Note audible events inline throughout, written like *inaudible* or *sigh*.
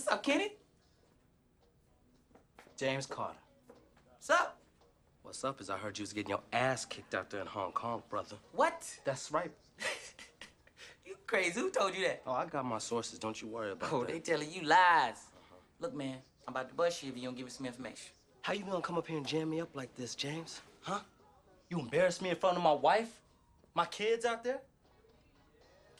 What's up, Kenny? James Carter. What's up? What's up is I heard you was getting your ass kicked out there in Hong Kong, brother. What? That's right. *laughs* You crazy? Who told you that? Oh, I got my sources. Don't you worry about Oh, that. Oh, they telling you lies. Look, man, I'm about to bust you if you don't give me some information. How you gonna come up here and jam me up like this, James? Huh? You embarrass me in front of my wife? My kids out there?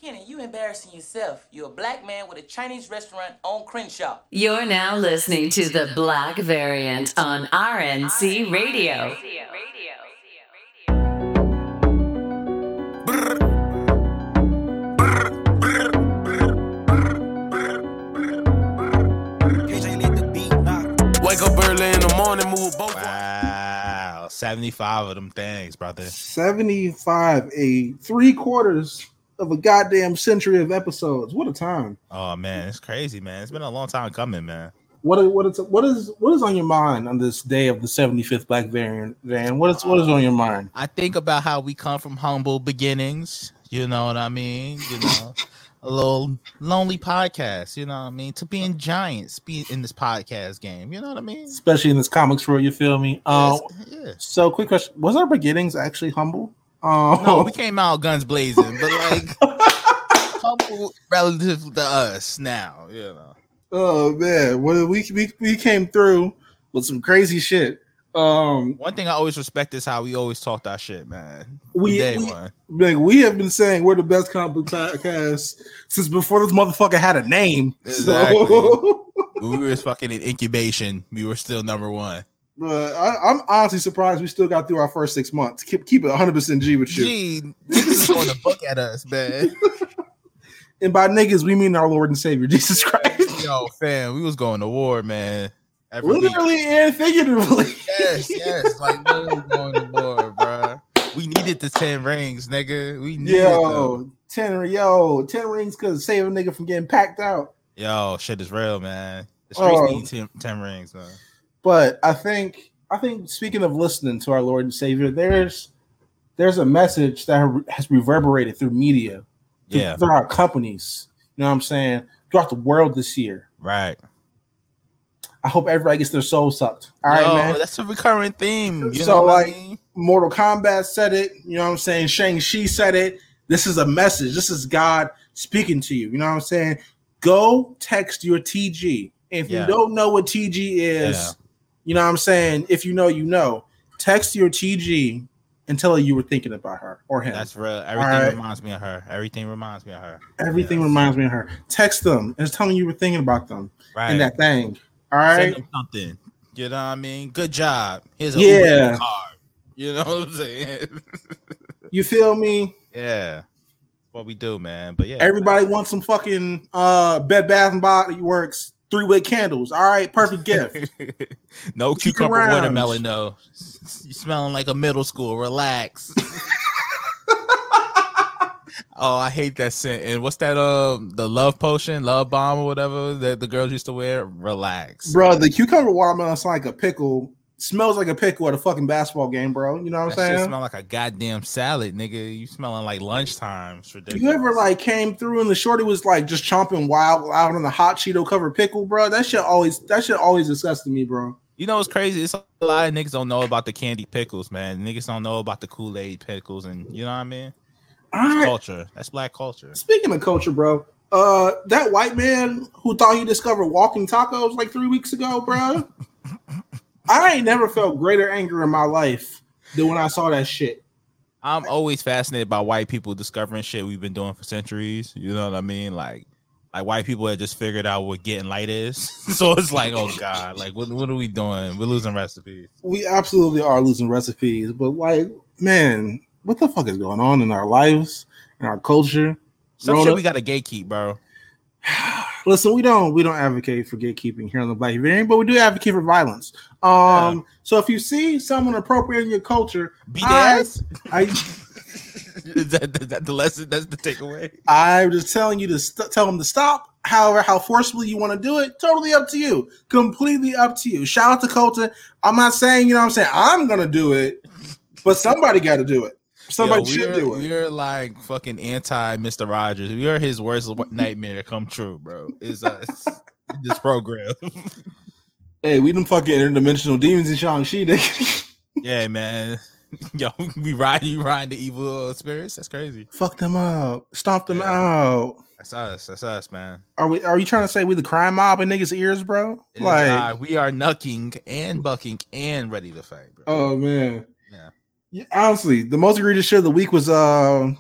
Kenny, you embarrassing yourself. You're a black man with a Chinese restaurant on Crenshaw. You're now listening to the Black Variant on RNC Radio. Wake up early in the morning, move both. Wow, 75 of them things, brother. 75, a three quarters of a goddamn century of episodes. What a time. Oh man, it's crazy, man. It's been a long time coming, man. What is, what is what is what is on your mind on this day of the 75th Black Variant, Van? What is what is on your mind? I think about how we come from humble beginnings. You know what I mean? You know, a little lonely podcast. You know what I mean? To being giants, be in this podcast game. You know what I mean? Especially in this comics world, you feel me? Uh, Yes, yeah. so quick question. Was our beginnings actually humble? Um, No, we came out guns blazing, but like *laughs* humble relative to us now. You know. Oh man, well we, we we came through with some crazy shit. Um One thing I always respect is how we always talk that shit, man. We- We, day we- one. like we have been saying we're the best comic book podcast since before this motherfucker had a name. Exactly. *laughs* So we were fucking in incubation. We were still number one. But I, I'm honestly surprised we still got through our first six months. Keep keep it 100 percent G with you. Niggas is going to book at us, man. *laughs* And by niggas, we mean our Lord and Savior *laughs* Jesus Christ. Yo, fam, we was going to war, man. Every week. Literally and figuratively. Yes, yes. Like, literally going to war, bro. We needed the 10 rings, nigga. We needed them. Yo, ten yo, ten rings could save a nigga from getting packed out. Yo, shit is real, man. The streets Oh. need 10, 10 rings, man. But I think I think speaking of listening to our Lord and Savior, there's there's a message that has reverberated through media, through, Yeah, through our companies. You know what I'm saying? Throughout the world this year. right. I hope everybody gets their soul sucked. All right, Yo, man. That's a recurring theme. You So, know what like- I mean? Mortal Kombat said it. You know what I'm saying? Shang-Chi said it. This is a message. This is God speaking to you. You know what I'm saying? Go text your TG. If Yeah. you don't know what TG is, Yeah. You know what I'm saying? If you know, you know. Text your TG and tell her you were thinking about her or him. That's real. Everything right. reminds me of her. Everything reminds me of her. Everything Yes. reminds me of her. Text them and tell them you were thinking about them Right. and that thing. All right. Something. You know what I mean? Good job. Here's a Yeah. Card. You know what I'm saying? *laughs* You feel me? yeah. What we do, man. But yeah. Everybody wants some fucking uh Bed Bath and Body Works three wick candles. All right, perfect gift. *laughs* no cucumber around. watermelon though. You smelling like a middle school. Relax. *laughs* oh, I hate that scent. And what's that? Um, the love potion, love bomb, or whatever that the girls used to wear. Relax, bro, the cucumber watermelon is like a pickle. Smells like a pickle at a fucking basketball game, bro. You know what I'm saying? smell like a goddamn salad, nigga. You smelling like lunchtime. It's ridiculous. You ever like came through and the shorty was like just chomping wild out on the hot Cheeto covered pickle, bro? That shit always that shit always disgusted me, bro. You know what's crazy? It's a lot of niggas don't know about the candy pickles, man. Niggas don't know about the Kool Aid pickles, and you know what I mean. Right. Culture. That's black culture. Speaking of culture, bro, uh, that white man who thought he discovered walking tacos like three weeks ago, bro. *laughs* I ain't never felt greater anger in my life than when I saw that shit. I'm always fascinated by white people discovering shit we've been doing for centuries. You know what I mean? Like, like white people that just figured out what getting light is. *laughs* so it's like, oh god, like what what are we doing? We're losing recipes. We absolutely are losing recipes, but like, man, what the fuck is going on in our lives and our culture? Some Rona- shit we got to gatekeep, bro. *sighs* *sighs* Listen, we don't we don't advocate for gatekeeping here on the Black Variant, but we do advocate for violence. Um, so if you see someone appropriating your culture, Beat I, ass. I *laughs* is, that, is that the lesson? That's the takeaway. I'm just telling you to st- tell them to stop. However, how forcefully you want to do it, totally up to you. Completely up to you. Shout out to Colton. I'm not saying, you know what I'm saying, I'm going to do it, but somebody got to do it. Somebody Yo, should do it. We're like fucking anti Mr. Rogers. We are his worst nightmare come true, bro. Is us. *laughs* this program. *laughs* Hey, we them fucking interdimensional demons in Shang-Chi, nigga. *laughs* yeah, man. Yo, we ride you ride the evil uh, spirits. That's crazy. Fuck them up. Stomp them Yeah. out. That's us. That's us, man. Are we are you trying to say we the crime mob in niggas' ears, bro? It is uh, Like I. we are knucking and bucking and ready to fight, bro. Oh man. Yeah. Honestly, the most egregious shit of the week was um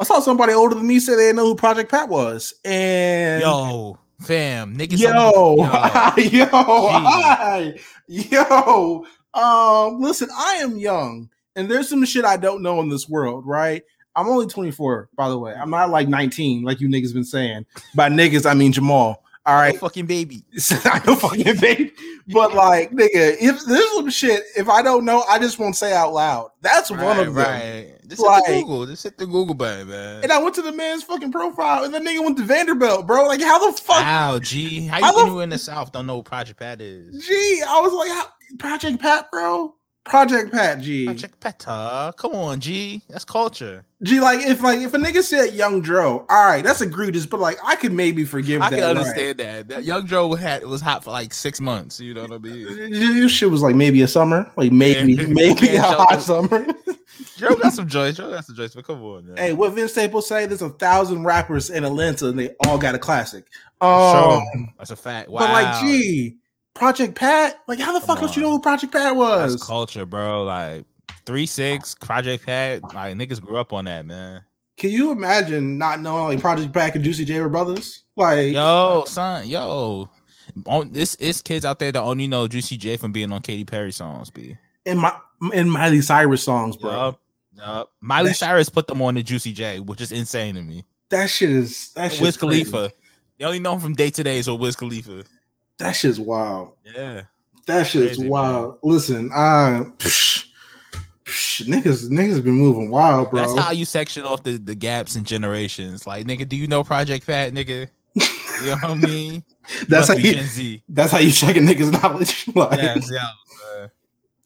I saw somebody older than me say they didn't know who Project Pat was. And Yo, fam, niggas. yo, *laughs* yo. yo, hi, yo. Um, listen, I am young, and there's some shit I don't know in this world, right? I'm only 24, by the way. I'm not like 19, like you niggas been saying. By niggas, I mean Jamal. All Right. fucking baby. *laughs* I know fucking baby. But like, nigga, if there's some shit, if I don't know, I just won't say out loud. That's one of them. right. Just Like- hit the Google. Just hit the Google button, man. And I went to the man's fucking profile, and the nigga went to Vanderbilt, bro. Like, how the fuck? Wow, G. How How you the- in the South don't know what Project Pat is? Gee, I was like, how, Project Pat, bro. Project Pat, G. Project Peta. Come on, G. That's culture. G, like if like if a nigga said Young Dro, all right, that's egregious, but like I could maybe forgive I that. can right? understand that. that. Young Dro had it was hot for like six months. You know what I mean? *laughs* This shit was like maybe a summer, like maybe Yeah. *laughs* maybe a hot summer. *laughs* Dro got some joints. Dro got some joints, but come on, man. hey, what Vince Staples say? There's a thousand rappers in Atlanta, and they all got a classic. Oh, Um, That's a fact. Wow. but like, gee, Project Pat, like how the Come fuck don't you know who Project Pat was? That's culture, bro. Like three six Project Pat. Like niggas grew up on that, man. Can you imagine not knowing like Project Pat and Juicy J were brothers? Like, Yo, son, yo. On this is kids out there that only know Juicy J from being on Katy Perry songs, B. in my in Miley Cyrus songs, bro. Yup. Yup. Miley That- Cyrus put them on the Juicy J, which is insane to me. That shit is that shit's Wiz crazy. Khalifa. They only know him from Day to Day, so Wiz Khalifa. That shit's wild. Yeah. That shit's Crazy, wild. Listen, I psh, psh, niggas niggas been moving wild, bro. That's how you section off the, the gaps in generations. Like, nigga, do you know Project Fat, nigga? You know what I *laughs* mean? that's how you Gen Z. that's how you checking niggas knowledge. *laughs* like, yeah. uh,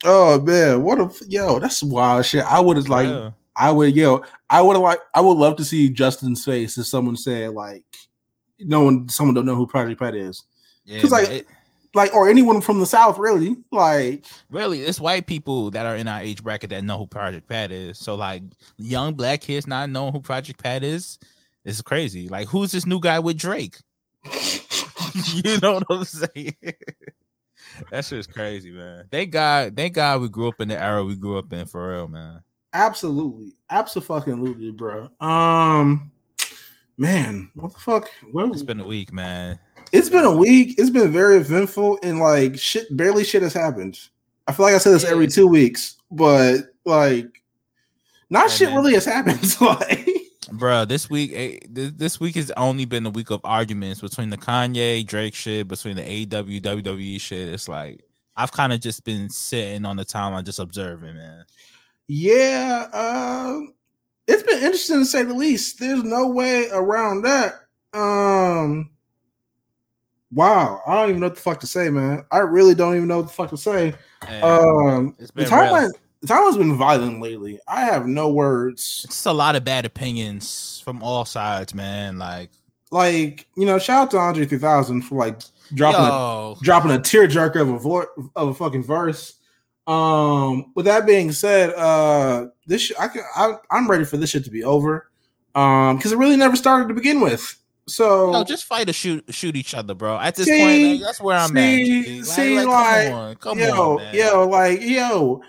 oh man, what a yo, that's wild shit. I would have like yeah. I would yo, I would have like I would love to see Justin's face if someone said like no one someone don't know who Project Pat is. Yeah, like, it- Like or anyone from the South, really. Like really, it's white people that are in our age bracket that know who Project Pat is. So, like, young black kids not knowing who Project Pat is, is crazy. Like, who's this new guy with Drake? *laughs* you know what I'm saying? *laughs* that shit's crazy, man. Thank God, thank God we grew up in the era we grew up in for real, man. Absolutely, absolutely, bro. Um, man, what the fuck? What, It's been a week, man. It's been a week. It's been very eventful, and like shit, barely shit has happened. I feel like I say this every two weeks, but like, not shit man. really has happened. *laughs* like, bro, this week eh, this week has only been a week of arguments between the Kanye Drake shit, between the AEW WWE shit. It's like I've kind of just been sitting on the timeline just observing, man. yeah, uh, it's been interesting to say the least. There's no way around that. Um, wow, I don't even know what the fuck to say, man. I really don't even know what the fuck to say. And Um, it's the timeline, the timeline's been violent lately. I have no words. It's a lot of bad opinions from all sides, man. Like, Like you know, shout out to Andre 3000 for like dropping a, dropping a tearjerker of a vo- of a fucking verse. Um, with that being said, uh, this sh- I can I, I'm ready for this shit to be over. Um, because it really never started to begin with. So no, just fight or shoot shoot each other, bro. At this See, point, like, that's where I'm at. see, see, like, like, come on, come yo, on, man. yo, like, yo,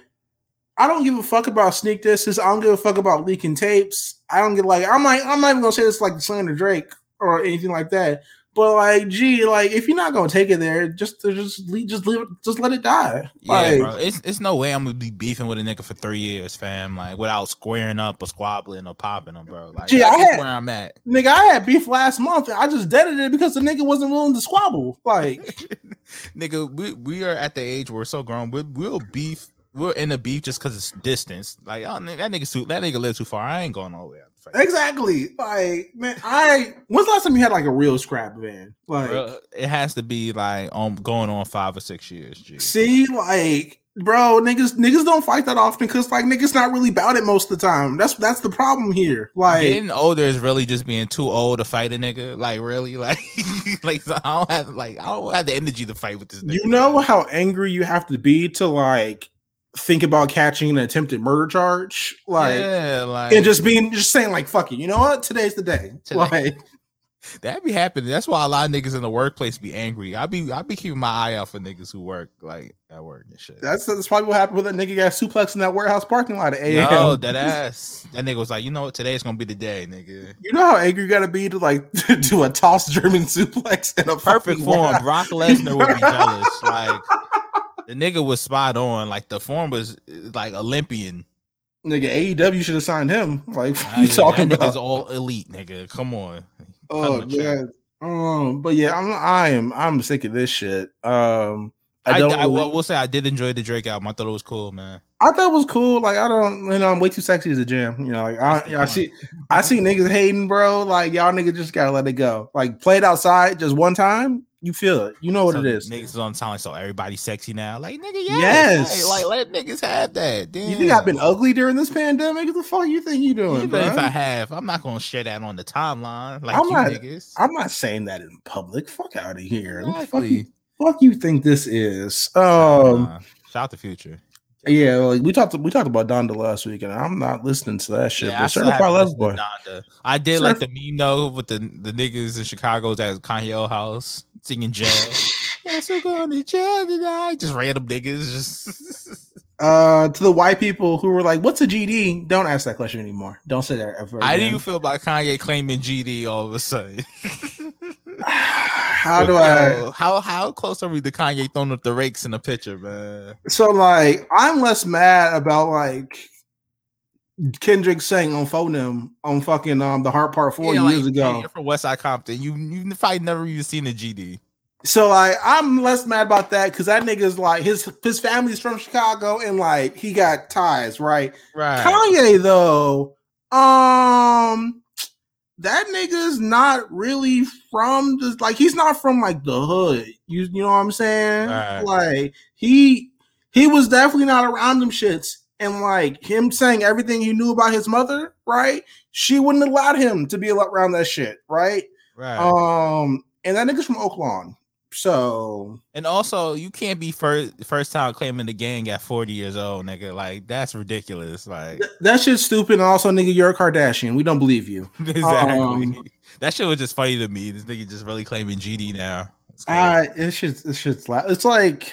I don't give a fuck about sneak disses. I don't give a fuck about leaking tapes. I don't get like, I'm like, I'm not even gonna say this like slander Drake or anything like that. But like, gee, like, if you're not gonna take it there, just just leave, just leave, it, just let it die. Yeah, bro. It's it's no way I'm gonna be beefing with a nigga for three years, fam. Like without squaring up or squabbling or popping them, bro. Like Gee, that's I had, where I'm at. nigga, I had beef last month. And I just deaded it because the nigga wasn't willing to squabble. Like, *laughs* Nigga, we, we are at the age where we're so grown. We, we'll beef. We're in a beef just because it's distance. Like, oh, that nigga too, that nigga live too far. I ain't going all the way out. Exactly. Like, man, I when's the last time you had like a real scrap, man? Like, Bro, it has to be like on going on five or six years. G. See, like bro, niggas niggas don't fight that often because like niggas not really about it most of the time. That's that's the problem here. Like Getting older is really just being too old to fight a nigga. Like really, *laughs* like like I don't have like I don't have the energy to fight with this nigga. you know how angry you have to be to like think about catching an attempted murder charge, like. yeah, like And just being, just saying, like, "Fuck it," you know what? Today's the day. Today. Like, *laughs* that be happening. That's why a lot of niggas in the workplace be angry. I be I be keeping my eye out for niggas who work like at work and shit. that's that's probably what happened with that nigga got suplex in that warehouse parking lot at AM. No, *laughs* that ass. That nigga was like, you know what? Today's gonna be the day, nigga. You know how angry you gotta be to like *laughs* do a toss German suplex in a Perfect form. Brock Lesnar would be jealous. Like the nigga was spot on. Like the form was like Olympian. Nigga, AEW should have signed him. Like, *laughs* what you talking that about? nigga's all elite, nigga. Come on. Oh Cut him a check. yeah. Um, but yeah, I'm I am I'm sick of this shit. Um, I I, don't. I, really- will will say I did enjoy the Drake album. I thought it was cool, man. I thought it was cool. Like I don't, you know, I'm way too sexy as a jam. You know, like I, I see, I see niggas hating, bro. Like y'all niggas just gotta let it go. Like play it outside just one time, you feel it. You know what So it is. Niggas on time, so everybody's sexy now. Like nigga, Yes. yes. Like, like, let niggas have that. Damn. You think I've been ugly during this pandemic? What the fuck you think you doing, Even if I have, I'm not gonna share that on the timeline like I'm you not- niggas. I'm not saying that in public. Fuck out of here. What the Fuck you, fuck you think this is? Um, Nah, shout out to Future. Yeah, like we talked, we talked about Donda last week, and I'm not listening to that shit. Yeah, I but certified haven't love listened to boy. Donda. I did like the meme though with the the niggas in Chicago's at Kanye house singing jazz. *laughs* yes, we're going to jail tonight. Just random niggas. Just *laughs* Uh, to the white people who were like, "What's a GD?" Don't ask that question anymore. Don't say that ever. how do you feel about Kanye claiming GD all of a sudden? *sighs* *laughs* How do I? How how close are we to Kanye throwing up the rakes in the picture, man? So like, I'm less mad about like Kendrick saying on phone on fucking um the Heart Part Four Yeah, like, years ago. You're from West Side Compton. You you probably never even seen a GD. So like, I'm less mad about that because that nigga's like his his family's from Chicago and like he got ties, right? Right. Kanye though, um, that nigga's not really from the like he's not from like the hood. You you know what I'm saying? Right. Like he he was definitely not around them shits. And like him saying everything he knew about his mother, right? She wouldn't allowed him to be around that shit, right? Right. Um, and that nigga's from Oaklawn. So And also, you can't be first first time claiming the gang at 40 years old, nigga. Like that's ridiculous. Like th- that shit's stupid. And also, nigga, you're a Kardashian. We don't believe you. *laughs* exactly. Um, that shit was just funny to me. This nigga just really claiming GD now. It's. Uh, it's just it's just it's like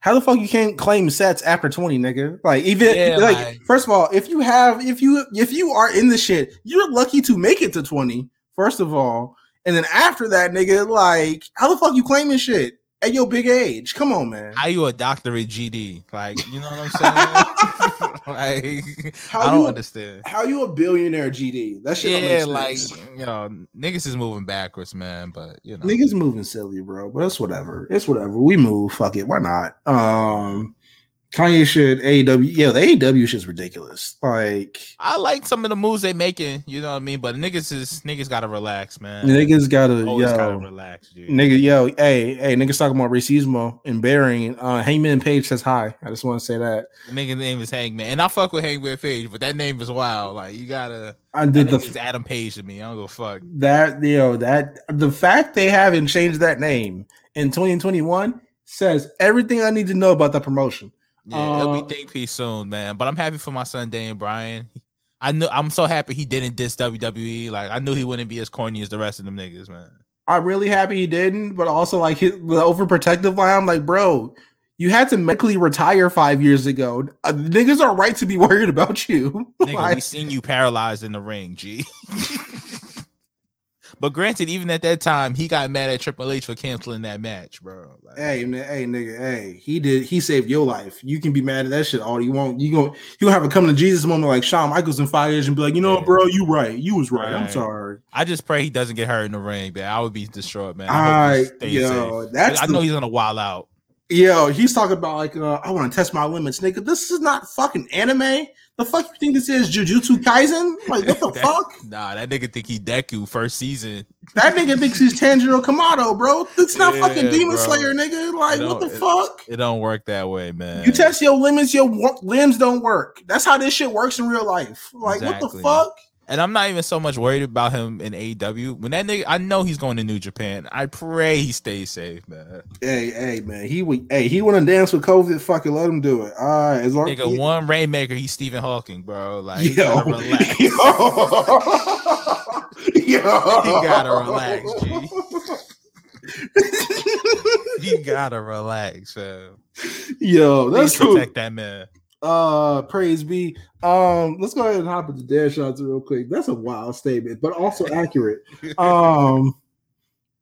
how the fuck you can't claim sets after 20, nigga? Like even Yeah, like, like- first of all, if you have if you if you are in the shit, you're lucky to make it to 20, first of all. And then after that, nigga, like how the fuck you claiming shit at your big age? Come on, man. How you a doctorate GD? Like, you know what I'm *laughs* saying? *laughs* like, How I don't you- understand. How you a billionaire GD? That shit Yeah, like you know, niggas is moving backwards, man. But you know, Niggas moving silly, bro. But it's whatever. It's whatever. We move. Fuck it. Why not? Um Kanye should AEW. Yeah, the AEW shit's ridiculous. Like I like some of the moves they making. You know what I mean? But niggas is niggas gotta relax, man. niggas gotta Always gotta yo. relax, dude. Nigga, yo, hey, hey, niggas talking about racismo and bearing. Uh Hangman Page says hi. I just want to say that. The nigga name is Hangman, and I fuck with Hangman Page, but that name is wild. Like you gotta. I did the nigga's Adam Page to me. I don't go fuck. that yo that the fact they haven't changed that name in 2021 says everything I need to know about the promotion. Yeah, it'll Uh, be think piece soon, man. But I'm happy for my son Daniel Bryan. I knew I'm so happy he didn't diss WWE. Like I knew he wouldn't be as corny as the rest of them niggas, man. I'm really happy he didn't, but also like his, the overprotective line. I'm like, bro, you had to medically retire five years ago. Uh, niggas are right to be *laughs* worried about you. Nigga, Like, we seen you paralyzed in the ring, G. *laughs* but granted, even at that time, he got mad at Triple H for canceling that match, bro. Like, hey, man, hey, nigga, hey, he did. He saved your life. You can be mad at that shit all you want. You going you gonna have a come to Jesus moment like Shawn Michaels in five years and be like, you know, what, Yeah. bro, you right. You was right. I'm sorry. I just pray he doesn't get hurt in the ring, man. I would be distraught, man. I, I, hope he stays yo, safe. that's I the- know he's gonna wild out. Yo, he's talking about like, uh, I want to test my limits, nigga. This is not fucking anime. The fuck you think this is Jujutsu Kaisen? Like what the *laughs* That- fuck? Nah, that nigga think he Deku first season. That nigga thinks he's Tanjiro Kamado, bro. It's not Yeah, fucking Demon bro. Slayer, nigga. Like what the it- fuck? It don't work that way, man. You test your limits, your limbs don't work. That's how this shit works in real life. Like what the fuck? And I'm not even so much worried about him in AEW. When that nigga, I know he's going to New Japan. I pray he stays safe, man. Hey, hey, man. He would. Hey, he want to dance with COVID. Fucking let him do it. All right, as long Nigga, one Rainmaker, he's Stephen Hawking, bro. Like, he Yo, gotta relax. *laughs* yo, *laughs* yo. He gotta relax, G. *laughs* he gotta relax, fam. Yo, that's Please protect that man. Uh, praise be. Um, let's go ahead and hop into dare shots real quick. That's a wild statement, but also *laughs* accurate. Um,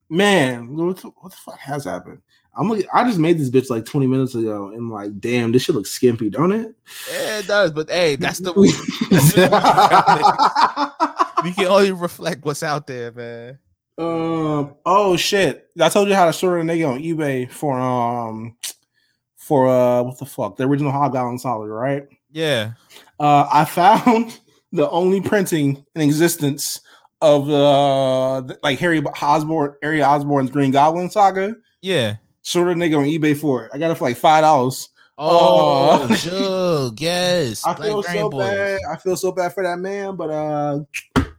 man, what the, what the fuck has happened? I'm like, I just made this bitch like 20 minutes ago, and like, damn, this shit looks skimpy, don't it? Yeah, it does, but hey, that's the *laughs* we can only reflect what's out there, man. Um. Oh shit! I told you how to sort a nigga on eBay for um for uh what the fuck the original Hobgoblin Solid, right? Yeah. Uh, I found *laughs* the only printing in existence of uh th- like Harry Osborn, Harry Osborn's Green Goblin saga. Yeah. Sort of nigga on eBay for it. I got it for like five dollars. Oh, Oh. *laughs* Jug, yes. I feel Rain so Boys. bad. I feel so bad for that man, but uh,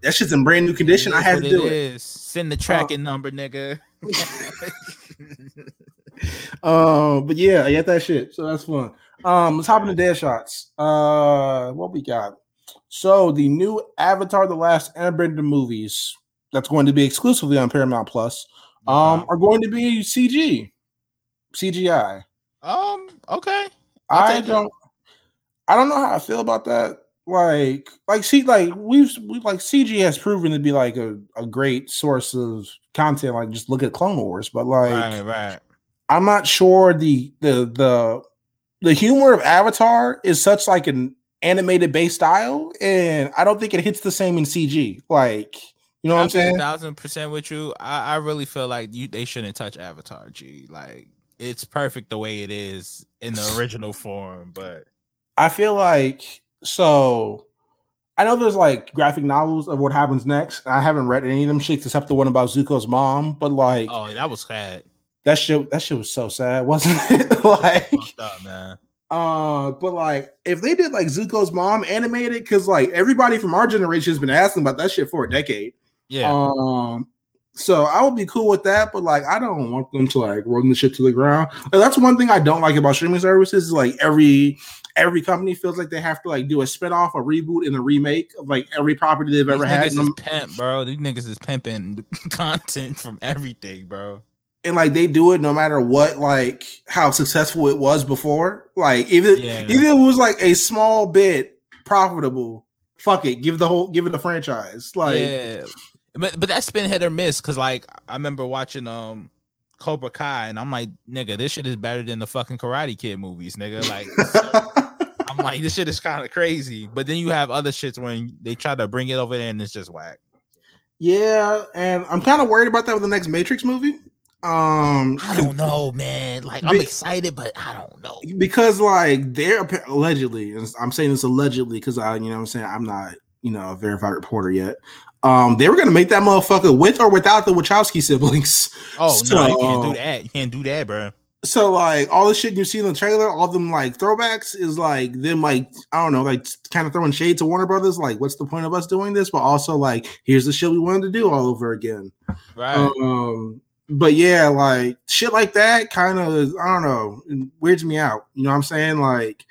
that shit's in brand new condition. I had to do it is. Send the tracking number, nigga. *laughs* Um, but yeah, I got that shit. So that's fun. Um, let's hop into dead shots. Uh, what we got? So the new Avatar: The Last Airbender movies that's going to be exclusively on Paramount Plus um are going to be CG, CGI. um, okay. I'll I don't, I don't know how I feel about that. Like, like see, like we've we like CG has proven to be like a, a great source of content. Like, just look at Clone Wars, but like. Right, right. I'm not sure the the the the humor of Avatar is such like an animated based style, and I don't think it hits the same in CG. Like, you know what I'm saying? Thousand percent with you. I, I really feel like you they shouldn't touch Avatar. G. Like it's perfect the way it is in the original form, but I feel like so. I know there's like graphic novels of what happens next. I haven't read any of them shits except the one about Zuko's mom, but like oh, that was sad. That shit that shit was so sad, *laughs* wasn't it? *laughs* like up, man. Uh, but like if they did like Zuko's mom animated, because like everybody from our generation has been asking about that shit for a decade. Yeah, Um, so I would be cool with that, but like I don't want them to like run the shit to the ground. Like, that's one thing I don't like about streaming services. Is like every every company feels like they have to like do a spinoff, a reboot, and a remake of like every property they've These ever had. niggas is pimp, bro. These niggas is pimping *laughs* content from everything, bro. And, like they do it no matter what, like how successful it was before. Like even Yeah. even if it was like a small bit profitable, fuck it, give the whole give it a franchise. Like yeah, but but that's been hit or miss because like I remember watching um Cobra Kai and I'm like, nigga, this shit is better than the fucking Karate Kid movies, nigga. Like *laughs* I'm like, this shit is kind of crazy. But then you have other shits when they try to bring it over there and it's just whack. yeah, and I'm kind of worried about that with the next Matrix movie. Um, I don't know, man. Like I'm Be- excited, but I don't know. because like they're allegedly, and I'm saying this allegedly because I, you know, what I'm saying I'm not, you know, a verified reporter yet. Um, they were gonna make that motherfucker with or without the Wachowski siblings. Oh *laughs* no, you can't do that. You can't do that, bro. So like all the shit you see in the trailer, all them like throwbacks is like them like I don't know, like kind of throwing shade to Warner Brothers. Like, what's the point of us doing this? But also like, here's the shit we wanted to do all over again. Right. Um, but yeah, like shit like that kind of I don't know, weirds me out. You know what I'm saying? Like,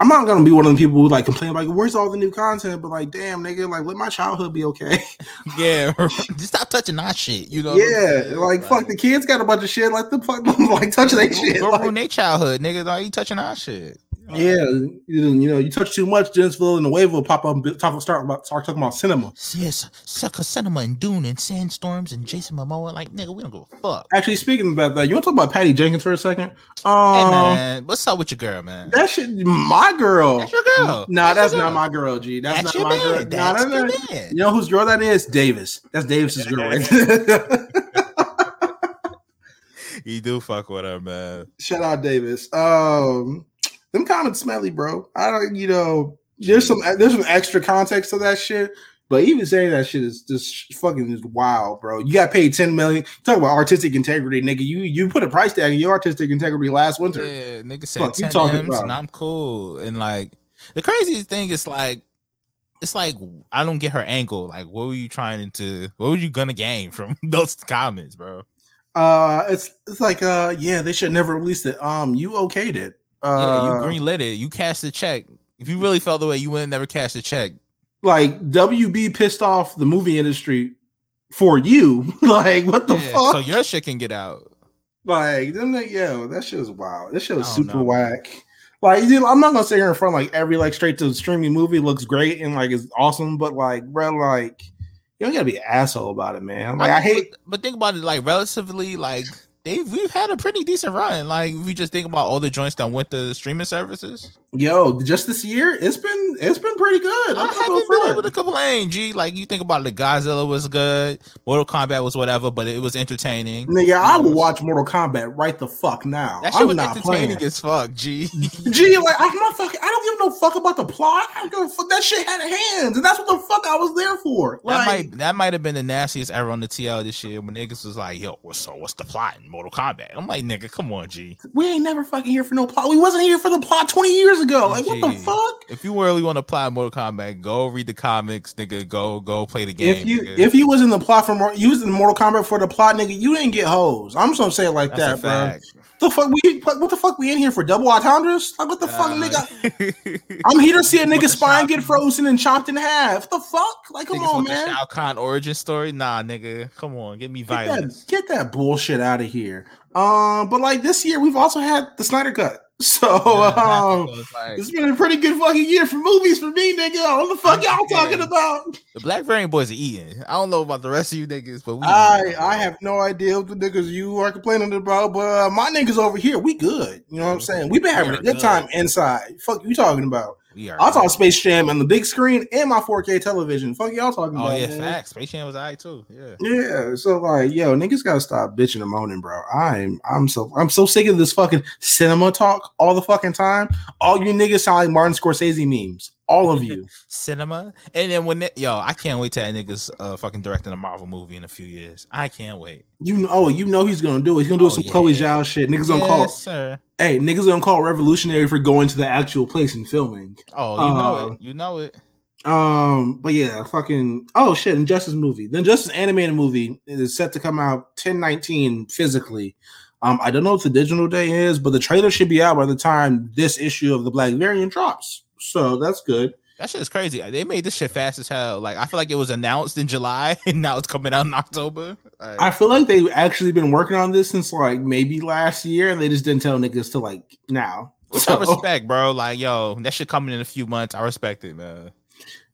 I'm not gonna be one of the people who like complain like, where's all the new content? But like, damn, nigga, like let my childhood be okay. *laughs* yeah. Just stop touching that shit. You know. yeah, like fuck the kids got a bunch of shit. Like the fuck, *laughs* like touch that shit. Go Like, ruin their childhood, nigga. Like you touching our shit. Yeah, you, you know, you touch too much, Jensenville and the wave will pop up. and Talk start about start talking about cinema. Yes, Sucker Cinema and Dune and Sandstorms and Jason Momoa. Like, nigga, we don't give a fuck. Actually, speaking about that, you want to talk about Patty Jenkins for a second? Hey, Um, man, what's up with your girl, man? That shit, my girl. That's your girl. Nah, That's that's not girl. my girl, G. That's, That's not your my girl. man. Nah, That's that's your not- man. You know whose girl that is? Davis. That's Davis's girl. right. You *laughs* do fuck with her, man. Shout out Davis. Um, them comments smelly, bro. I don't, you know, there's some there's some extra context to that shit. But even saying that shit is just fucking just wild, bro. You got paid ten million. Talk about artistic integrity, nigga. You you put a price tag on your artistic integrity last winter. Yeah, nigga said Fuck you 10 talking M's about? and I'm cool. And like the craziest thing is like it's like I don't get her angle. Like, what were you trying to? What were you gonna gain from *laughs* those comments, bro? Uh, it's it's like uh, yeah, they should never release it. Um, you okayed it. Uh, yeah, you greenlit it. You cashed the check. If you really felt the way, you would have never cashed the check. like WB pissed off the movie industry for you. *laughs* like what the Yeah, fuck? So your shit can get out. Like, them, they- yo, that shit was wild. That shit was super know. whack. Like, you know, I'm not gonna sit here in front like every like straight to streaming movie looks great and like is awesome, but like, bro, like, you don't gotta be an asshole about it, man. Like, I, think- hate. but, but think about it. Like relatively, like they we've had a pretty decent run. Like if we just think about all the joints that went to streaming services. Yo, just this year, it's been it's been pretty good. I I'm not haven't been able to complain. G, like you think about the Godzilla was good, Mortal Kombat was whatever, but it was entertaining. Nigga, I will watch Mortal Kombat right the fuck now. That shit I'm was not entertaining playing. as fuck. G, *laughs* Gee, like I'm not fucking. I don't give no fuck about the plot. I don't give a fuck. That shit had hands, and that's what the fuck I was there for. that Like, might that might have been the nastiest ever on the TL this year when niggas was like, "Yo, what's so what's the plot in Mortal Kombat?" I'm like, "Nigga, come on, G." we ain't never fucking here for no plot. We wasn't here for the plot 20 years ago. Go like, what the fuck? If you really want to apply Mortal Kombat, go read the comics, nigga. Go go play the game. If you nigga. if you was in the plot for more, you was in Mortal Kombat for the plot, nigga, you didn't get hoes. I'm just gonna say it like That's that, bro. The fuck we what the fuck we in here for double entendres? Like what the fuck, Uh, nigga? *laughs* I'm here to see a nigga spine get frozen and chopped in half. The fuck? Like, come on, man. Shao Kahn origin story? Nah, nigga. Come on, give me Get that, violence. get that bullshit out of here. Um, but like this year, we've also had the Snyder Cut. So um, like, it's been a pretty good fucking year for movies for me, nigga. What the fuck y'all talking about? the Black Variant boys are eating. I don't know about the rest of you niggas, but we I I have no idea what the niggas you are complaining about, but uh, my niggas over here, we good. You know what I'm saying? We've been having a good good. time inside. Fuck you talking about? We are. I saw. Space Jam on the big screen and my 4K television. Fuck y'all talking Oh about? Oh yeah, man? facts. Space Jam was alright too. Yeah. Yeah, so like, yo, niggas gotta stop bitching and moaning, bro. I'm, I'm so, I'm so sick of this fucking cinema talk all the fucking time. All you niggas sound like Martin Scorsese memes. All of *laughs* you. Cinema, and then when it, yo, I can't wait till that niggas uh fucking directing a Marvel movie in a few years. I can't wait. You know, oh, you know he's gonna do it. He's gonna do Oh, some yeah. Chloe Zhao shit. Niggas gonna call, sir. hey, niggas gonna call revolutionary for going to the actual place and filming. Oh, you know Uh, it. You know it. Um, but yeah, fucking oh shit, Injustice movie. The Injustice animated movie is set to come out 1019 physically. Um, I don't know what the digital day is, but the trailer should be out by the time this issue of the Black Variant drops. So that's good. That shit is crazy. They made this shit fast as hell. Like I feel like it was announced in July *laughs* and now it's coming out in October. Like, I feel like they've actually been working on this since like maybe last year, and they just didn't tell niggas to like now. which So- I respect, bro. Like, yo, that shit coming in a few months. I respect it, man.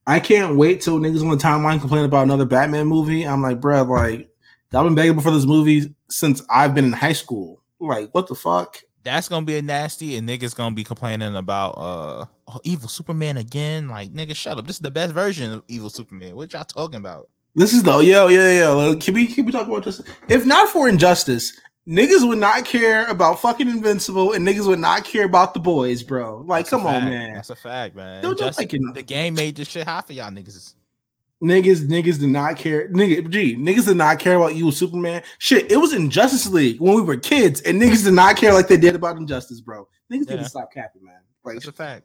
I can't wait till niggas on the timeline complain about another Batman movie. I'm like, bruh, like, I've been begging for this movie since I've been in high school. Like, what the fuck? That's gonna be a nasty, and niggas gonna be complaining about uh oh, evil Superman again. Like, nigga, shut up. This is the best version of evil Superman. What y'all talking about? This is the yo, yo, yo. like, Can we can we talk about this? If not for injustice, niggas would not care about fucking Invincible, and niggas would not care about the boys, bro. Like, That's come on, man. That's a fact, man. Don't- don't Just- make the game made this shit hot for y'all niggas. Niggas, niggas did not care. Nigga, gee, niggas did not care about you, Superman. Shit, it was in Justice League when we were kids, and niggas did not care like they did about Injustice, bro. Niggas need Yeah. to stop capping, man. Like, That's a fact.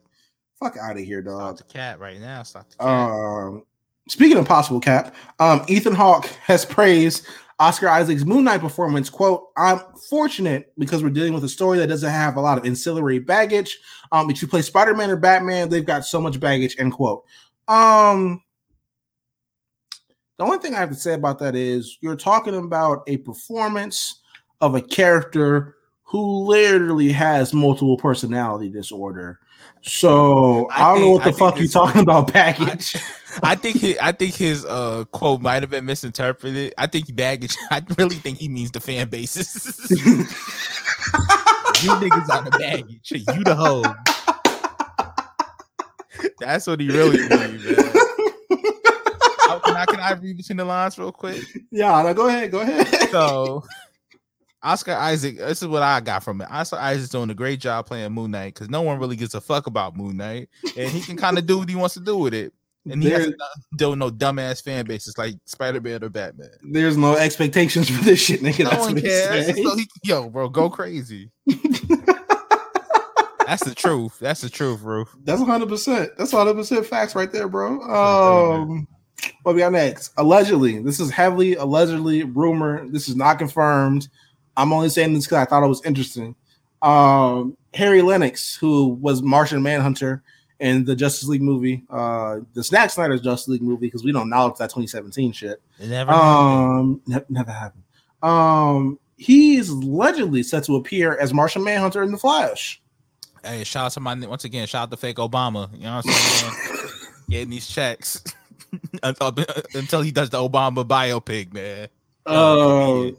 fuck out of here, dog Stop the cat right now. Stop the cat. Um, speaking of possible cap, um, Ethan Hawke has praised Oscar Isaac's Moon Knight performance. "Quote: I'm fortunate because we're dealing with a story that doesn't have a lot of ancillary baggage. Um, if you play Spider Man or Batman, they've got so much baggage." End quote. Um, the only thing I have to say about that is you're talking about a performance of a character who literally has multiple personality disorder. So I, I don't know what the I fuck you it's- talking about baggage. I think he, I think his uh quote might have been misinterpreted. I think baggage. *laughs* I really think he means the fan bases. *laughs* you niggas are the baggage. You the hoe. *laughs* That's what he really means, man. How- can, I, can I read between the lines real quick? yeah, no, go ahead, go ahead. So Oscar Isaac. This is what I got from it. Oscar Isaac's doing a great job playing Moon Knight because no one really gives a fuck about Moon Knight, and he can kind of do what he wants to do with it. And he There- deal no dumbass fan bases like Spider Man or Batman. There's no expectations for this shit, nigga. No That's one cares. So he, yo, bro, go crazy. *laughs* That's the truth. That's the truth, Roof. That's 100. percent That's 100 percent facts right there, bro. Um, what we got next? Allegedly, this is heavily allegedly rumor. This is not confirmed. I'm only saying this because I thought it was interesting. Um, Harry Lennix, who was Martian Manhunter in the Justice League movie, uh, the Snack Snyder's Justice League movie, because we don't know if that 2017 shit. It never. Um, ne- never happened. Um, he is allegedly set to appear as Martian Manhunter in the Flash. Hey, shout out to my once again. Shout out to fake Obama. You know what I'm saying? *laughs* Getting these checks until, until he does the Obama biopic, man. Uh,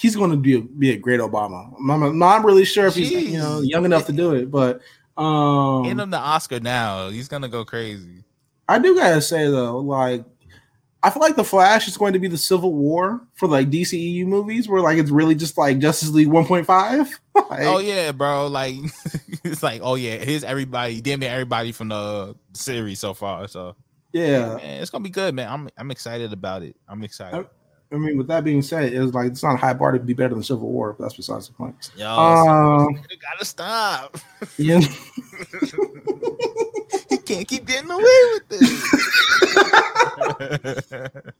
he's going to be a, be a great Obama. I'm, not really sure if he's you know young enough to do it, but um, Get him the Oscar now. He's gonna go crazy. I do gotta say though, like I feel like the Flash is going to be the Civil War for like DCEU movies, where like it's really just like Justice League 1.5. *laughs* Like, Oh yeah, bro. Like *laughs* it's like, oh yeah, here's everybody, damn near everybody from the series so far. So yeah. man, it's gonna be good, man. I'm I'm excited about it. I'm excited. I mean, with that being said, it's like it's not a high bar to be better than Civil War. But that's besides the point. Yo, Um, gotta stop. *laughs* yeah. *laughs* he can't keep getting away with this. *laughs*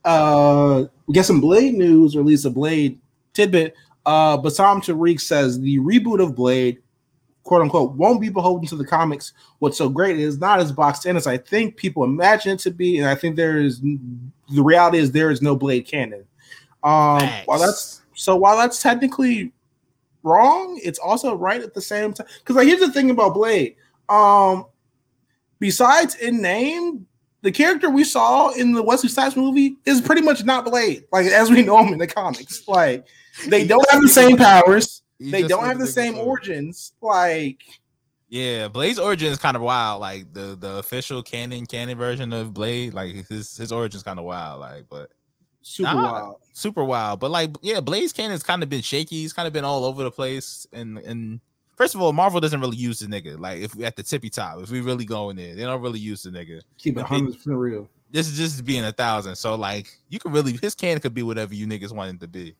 Uh, we get some Blade news, or at least a Blade tidbit. Uh, Bassam Tariq says the reboot of Blade, quote unquote, won't be beholden to the comics. What's so great is not as boxed in as I think people imagine it to be, and I think there is the reality is there is no Blade canon. Um, while that's so while that's technically wrong, it's also right at the same time. Because like here's the thing about Blade. Um, besides in name, the character we saw in the Wesley Snipes movie is pretty much not Blade, like as we know him in the comics. Like they don't have the same powers, He they don't have the same before. origins. Like Yeah, Blade's origin is kind of wild. Like the the official canon canon version of Blade, like his his origin's kind of wild. Like, but super Nah. wild. super wild. But like, yeah, Blade's canon's kind of been shaky. He's kind of been all over the place. And and first of all, Marvel doesn't really use the nigga. Like, if we at the tippy top, if we really go in there, they don't really use the nigga. Keep it hundred percent real. This is just being a thousand. So like, you could really his canon could be whatever you niggas want it to be.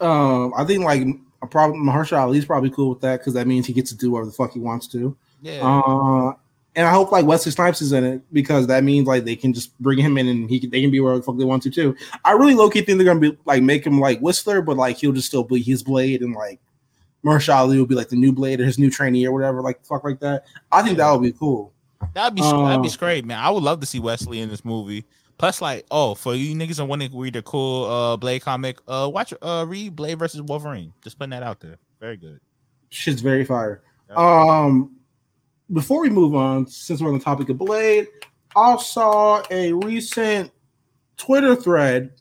Um, I think like a problem Mahershala Ali's probably cool with that because that means he gets to do whatever the fuck he wants to. Yeah. Uh, and I hope like Wesley Snipes is in it because that means like they can just bring him in and he can, they can be wherever the fuck they want to too. I really low key think they're gonna be like make him like Whistler, but like he'll just still be his blade and like Mahershala Ali will be like the new blade or his new trainee or whatever, like fuck like that. I think that would be cool. That'd be that'd be Uh, great, man. I would love to see Wesley in this movie. Plus, like, oh, for you niggas that want to read a cool uh Blade comic, uh, watch uh read Blade versus Wolverine. Just putting that out there. Very good. Shit's very fire. Um, before we move on, since we're on the topic of Blade, I saw a recent Twitter thread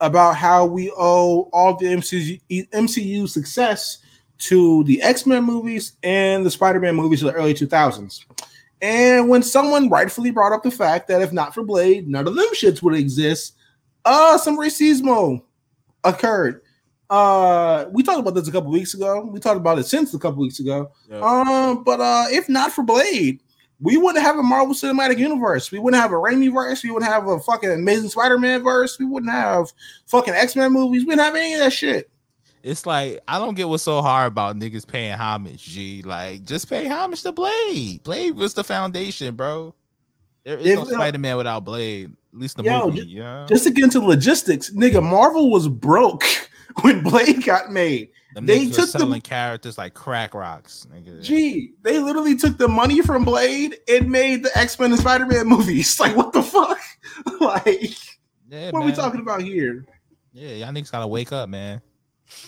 about how we owe all the MCU, MCU success to the X Men movies and the Spider Man movies of the early 2000s. And when someone rightfully brought up the fact that if not for Blade, none of them shits would exist, uh, some racismo occurred. Uh, we talked about this a couple weeks ago. We talked about it since a couple weeks ago. Yeah. Um, but uh, if not for Blade, we wouldn't have a Marvel Cinematic Universe. We wouldn't have a Raimi verse. We wouldn't have a fucking Amazing Spider-Man verse. We wouldn't have fucking X-Men movies. We wouldn't have any of that shit. It's like I don't get what's so hard about niggas paying homage. G, like just pay homage to Blade. Blade was the foundation, bro. There is If- no Spider Man without Blade. At least the Yo, movie. ju- yeah, Just to get into logistics, nigga, Marvel was broke *laughs* when Blade got made. Them they took the- characters like crack rocks. Nigga. Gee, they literally took the money from Blade and made the X-Men and Spider-Man movies. *laughs* Like, what the fuck? *laughs* like, yeah, what are we talking about here? Yeah, y'all niggas gotta wake up, man.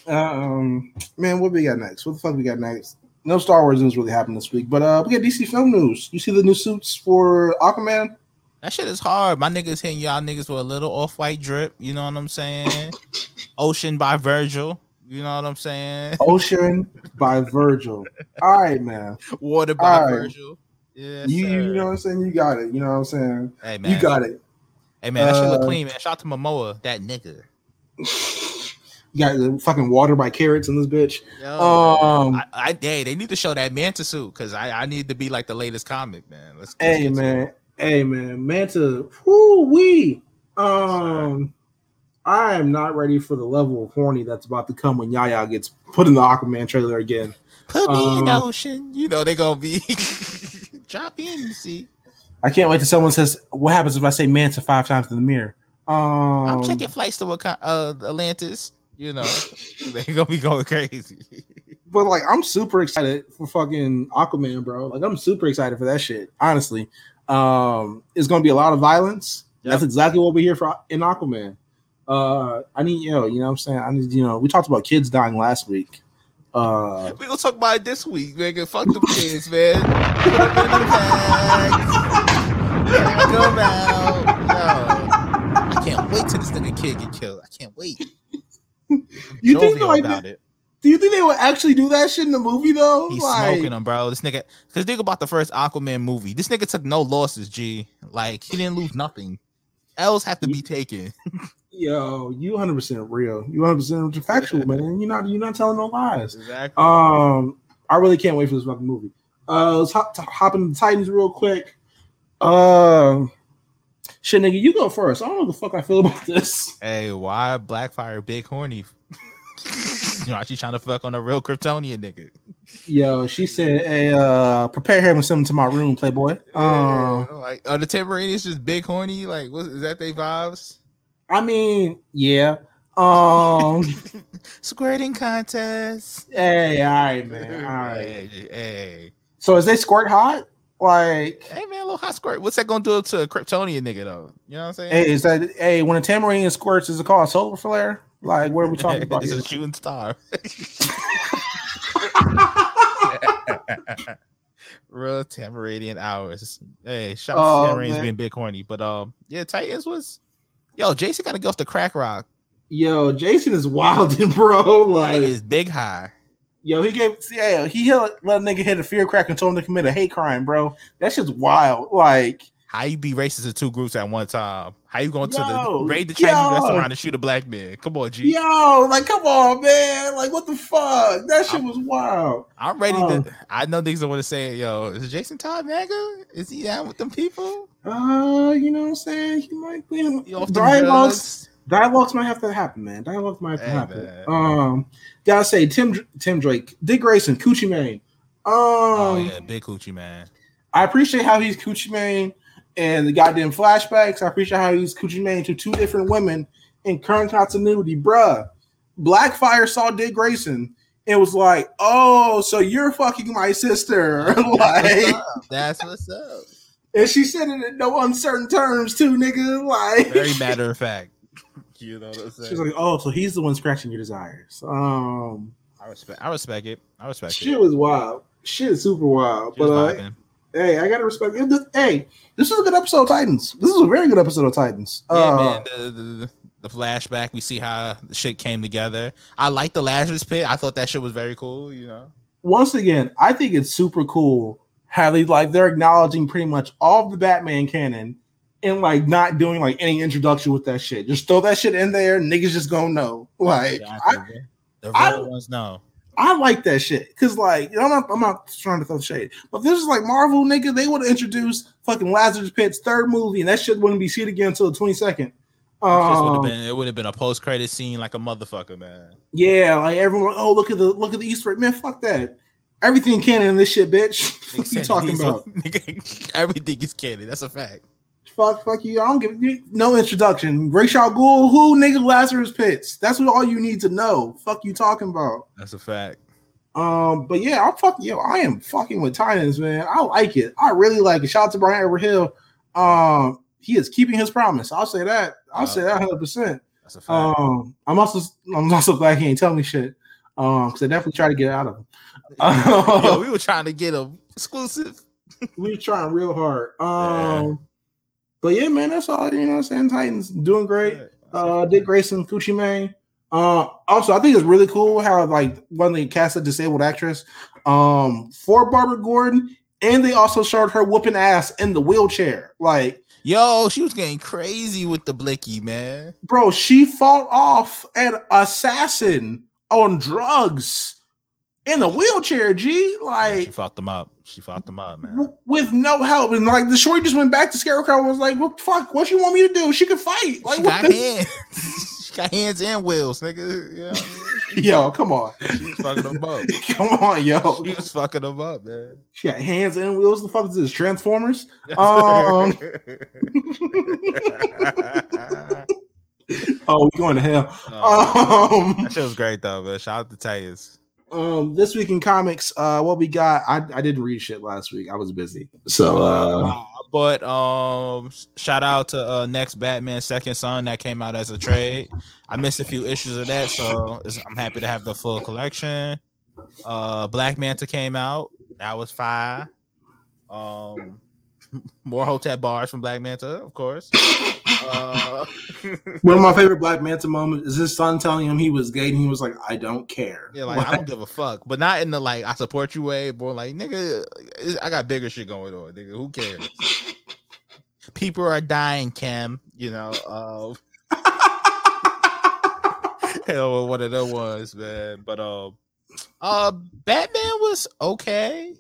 Um, man, what we got next? What the fuck we got next? No Star Wars news really happened this week, but uh, we got DC film news. You see the new suits for Aquaman? That shit is hard. My niggas hitting y'all niggas with a little off white drip. You know what I'm saying? Ocean by Virgil. You know what I'm saying? Ocean by Virgil. All right, man. Water by right. Virgil. Yeah, you, you know what I'm saying? You got it. You know what I'm saying? Hey man, You got it. Hey man, that shit look Uh, clean, man. Shout out to Momoa, that nigga. You got the fucking water by carrots in this bitch. Yo, Um, I, I hey, they need to show that Manta suit because I, I need to be like the latest comic, man. Let's, let's Hey man, hey man, Manta, whoo wee. Um, I am not ready for the level of horny that's about to come when Yaya gets put in the Aquaman trailer again. Put me in the Um, ocean. You know they're gonna be *laughs* drop in. You see, I can't wait till someone says, "What happens if I say Manta five times in the mirror?" Um, I'm checking flights to Waka- uh, Atlantis. You know *laughs* they gonna be going crazy. but like, I'm super excited for fucking Aquaman, bro. Like, I'm super excited for that shit. Honestly, um, it's gonna be a lot of violence. That's exactly what we hear for in Aquaman. Uh, I need you know, you know what I'm saying. I need you know, we talked about kids dying last week. Uh, We gonna talk about it this week, nigga. Fuck the kids, man. Put 'em in the bag. Let 'em go out. Yo, I can't wait till this nigga kid get killed. I can't wait. *laughs* you think about it? Do you think they would actually do that shit in the movie though? He's Like, smoking them, bro. This nigga, because think about the first Aquaman movie. This nigga took no losses, G. Like he didn't lose nothing. L's have to be taken. *laughs* Yo, you 100 percent real. You 100 percent factual, man. You're not you're not telling no lies. Exactly. Um, I really can't wait for this fucking movie. Uh, let's hop, hop into the Titans real quick. Um, shit, nigga, you go first. I don't know the fuck I feel about this. hey, why Blackfire big horny? you know, she trying to fuck on a real Kryptonian nigga. Yo, she said, "Hey, uh, prepare him and send him to my room, Playboy." Um, Yeah, like, are the Tamaranians just big horny? Like, what is that? They vibes? I mean, yeah. Um, *laughs* Squirting contest. hey, all right, man, all *laughs* right. Hey, hey, So is they squirt hot? Like, hey, man, a little hot squirt. What's that gonna do to a Kryptonian nigga though? You know what I'm saying? hey, is that hey when a tambourine squirts, is it called a solar flare? Like, what are we *laughs* talking about? is a shooting star. *laughs* Real Tamaranian hours. Hey, shout out Oh, to Tamaranians man. being big horny. But um, yeah, Titans was yo, Jason gotta go off the crack rock. Yo, Jason is *laughs* wilding, bro. Like is big high. Yo, he gave yeah, he hit, let a nigga hit a fear crack and told him to commit a hate crime, bro. That shit's wild. Like, How you be racist to two groups at one time? How you going to the raid the Chinese yo. restaurant and shoot a black man? Come on, G. yo, like, come on, man. Like, what the fuck? That shit was wild. I'm ready Oh. to. I know niggas don't want to say, yo, is Jason Todd nigga? Is he out with them people? Uh, you know what I'm saying? He might be off them dialogues. might have to happen, man. Dialogues might have to Hey, happen. man. Um, gotta say, Tim Tim Drake, Dick Grayson, Coochie Mane. Um, Oh yeah, big coochie man. I appreciate how he's Coochie Mane and the goddamn flashbacks. I appreciate how he's Coochie Mane to two different women in current continuity, bruh. Blackfire saw Dick Grayson and was like, "Oh, so you're fucking my sister?" *laughs* like, That's *laughs* what's up. and she said it in no uncertain terms too, nigga. Like, Very matter of fact. *laughs* You know what I'm she's like, "Oh, so he's the one scratching your desires." Um, I respect. I respect it. I respect shit it. Shit was wild. Shit is super wild. She But uh, hey, I gotta respect. it. Hey, this is a good episode of Titans. This is a very good episode of Titans. yeah, Uh, man. The, the, the flashback, we see how the shit came together. I like the Lazarus pit. I thought that shit was very cool. You know. once again, I think it's super cool how they like they're acknowledging pretty much all of the Batman canon and like not doing like any introduction with that shit. Just throw that shit in there, niggas just gonna know. Like I, the real I- ones know. I like that shit because like you know, I'm not I'm not trying to throw shade, but this is like Marvel nigga, they would have introduced fucking Lazarus Pit's third movie, and that shit wouldn't be seen again until the 22nd. It would have Um, been. It would have been a post credit scene like a motherfucker, man. yeah, like everyone, oh look at the look at the Easter egg, man, fuck that. Everything canon in this shit, bitch. *laughs* what you talking about? *laughs* Everything is canon. That's a fact. Fuck, fuck you. I don't give you no introduction. Ra's al Ghul, who nigga Lazarus Pits. That's what all you need to know. Fuck you talking about. That's a fact. Um, but yeah, I'm fucking yo, I am fucking with Titans, man. I like it. I really like it. Shout out to Brian Everhill. Um, he is keeping his promise. I'll say that. I'll say that 100 percent That's a fact. Um, I'm also I'm also glad he ain't telling me shit. Um, because I definitely try to get out of him. *laughs* Yo, we *laughs* were trying to get him exclusive. we were trying real hard. Um, but yeah, man, that's all. You know, what I'm saying Titans doing great. uh Dick Grayson, Coochie Mane. Uh, also, I think it's really cool how like when they cast a disabled actress um for Barbara Gordon, and they also showed her whooping ass in the wheelchair. Like Yo, she was getting crazy with the blicky, man. Bro, she fought off an assassin on drugs in a wheelchair, G. Like She fucked them up. She fucked them up, man. w- with no help. And like the shorty just went back to Scarecrow and was like, What fuck, what you want me to do? She could fight. Like She what got hands. *laughs* she got hands and wheels, nigga. Yeah, *laughs* Yo, come on. she was fucking them up. *laughs* Come on, yo. She was fucking them up, man. She got hands and wheels. The fuck is this? Transformers? Um. Oh, we going to hell. Oh, Um, that shit was great though, man. Shout out to Tayas. Um, this week in comics, uh, what we got? I, I didn't read shit last week. I was busy. So, uh, but um, shout out to uh, next Batman Second Son that came out as a trade. I missed a few issues of that, so I'm happy to have the full collection. Uh, Black Manta came out. That was fire. Um, *laughs* more Hotep bars from Black Manta, of course. Uh, *laughs* one of my favorite Black Manta moments is his son telling him he was gay, and he was like, "I don't care." yeah, like I don't give a fuck, but not in the like I support you way, but like nigga, I got bigger shit going on, nigga. Who cares? *laughs* People are dying, Cam. You know, uh, *laughs* hell, one of them was man. But um, uh, Batman was okay.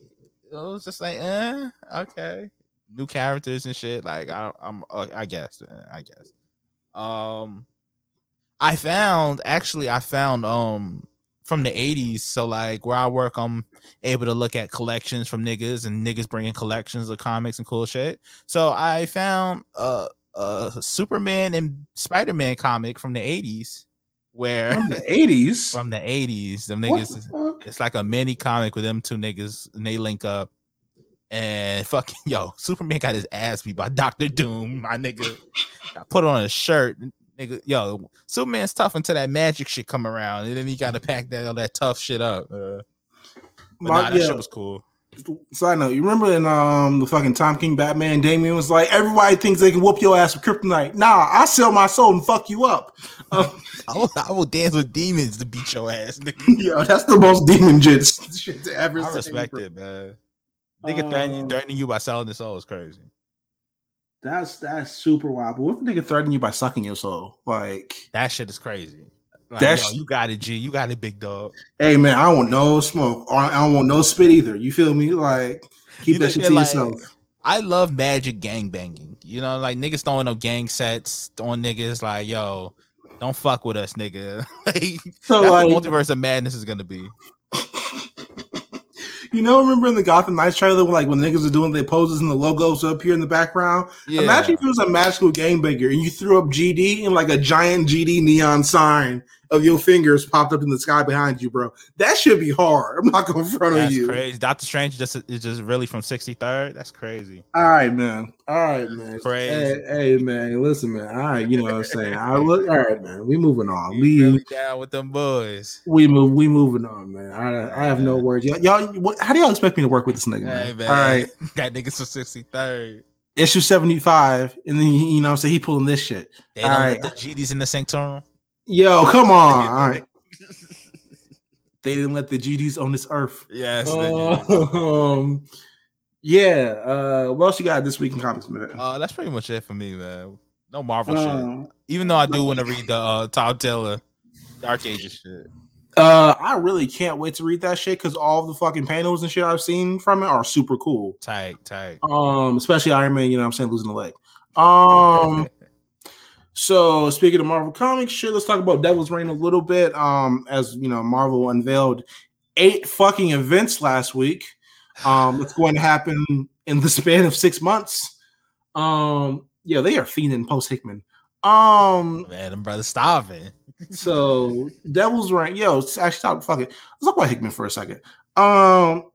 It was just like, eh, okay. New characters and shit. Like I, I'm, uh, I guess, uh, I guess. Um, I found actually, I found um from the 80s. So like where I work, I'm able to look at collections from niggas and niggas bringing collections of comics and cool shit. So I found uh, a Superman and Spider Man comic from the 80s where From the *laughs* eighties. from the 80s, them niggas, the it's like a mini comic with them two niggas and they link up. And fucking *laughs* yo, Superman got his ass beat by Doctor Doom, my nigga. I put on a shirt. Nigga, yo, Superman's tough until that magic shit come around, and then he got to pack that all that tough shit up. Uh, My- nah, that yeah. shit was cool. Side note, you remember in um the fucking Tom King Batman, Damian was like, everybody thinks they can whoop your ass with kryptonite. Nah, I sell my soul and fuck you up. *laughs* Um, I will, I will dance with demons to beat your ass, nigga. *laughs* yo, that's the most demon jits shit to ever I respect it, man. Nigga threatening, Um, threatening you by selling the soul is crazy. That's that's super wild. But what if a nigga threaten you by sucking your soul? Like, That shit is crazy. Like, That's- yo, you got it, G. You got it, big dog. hey man, I don't want no smoke. Or I don't want no spit either. You feel me? Like, keep You that shit to like, yourself. I love magic gang banging. You know, like niggas throwing up gang sets on niggas like, yo, don't fuck with us, nigga. *laughs* like, So that's like, what multiverse of madness is gonna be. You know, remember in the Gotham Knights trailer, like when niggas are doing their poses and the logos up here in the background? Yeah. Imagine if it was a magical gangbanger and you threw up GD and like a giant GD neon sign of your fingers popped up in the sky behind you, bro. That should be hard. I'm not going to front on you. That's you. crazy. Doctor Strange just is just really from 63rd. That's crazy. All right, man. All right, man. Crazy. Hey, hey, man. Listen, man. All right, you know what I'm saying. I look. All right, man. We moving on. You We really down with them boys. we move. We moving on, man. I I have no words. Y'all, y'all what, how do y'all expect me to work with this nigga? Hey, Man? All right, *laughs* Got niggas from 63rd. issue 75, and then you know I'm saying he pulling this shit. They All right. the GDs in the sanctorum. Yo, come *laughs* on. All right. They didn't let the GDs on this earth. Yes. Um, yeah. Uh, what else you got this week in comics, man? Uh, that's pretty much it for me, man. No Marvel shit. Um, Even though I do want to read the uh, Tom Taylor Dark Ages shit. uh, I really can't wait to read that shit because all the fucking panels and shit I've seen from it are super cool. Tight, tight. Um, especially Iron Man. You know, what I'm saying losing the leg. Um. So speaking of Marvel comics, shit, let's talk about Devil's Reign a little bit. Um, as you know, Marvel unveiled eight fucking events last week. Um, what's going to happen in the span of six months? Um, yeah, they are fiending post Hickman. Um, man, them brothers starving. so Devil's Reign, yo, actually, stop, fuck it. Let's talk about Hickman for a second. Um,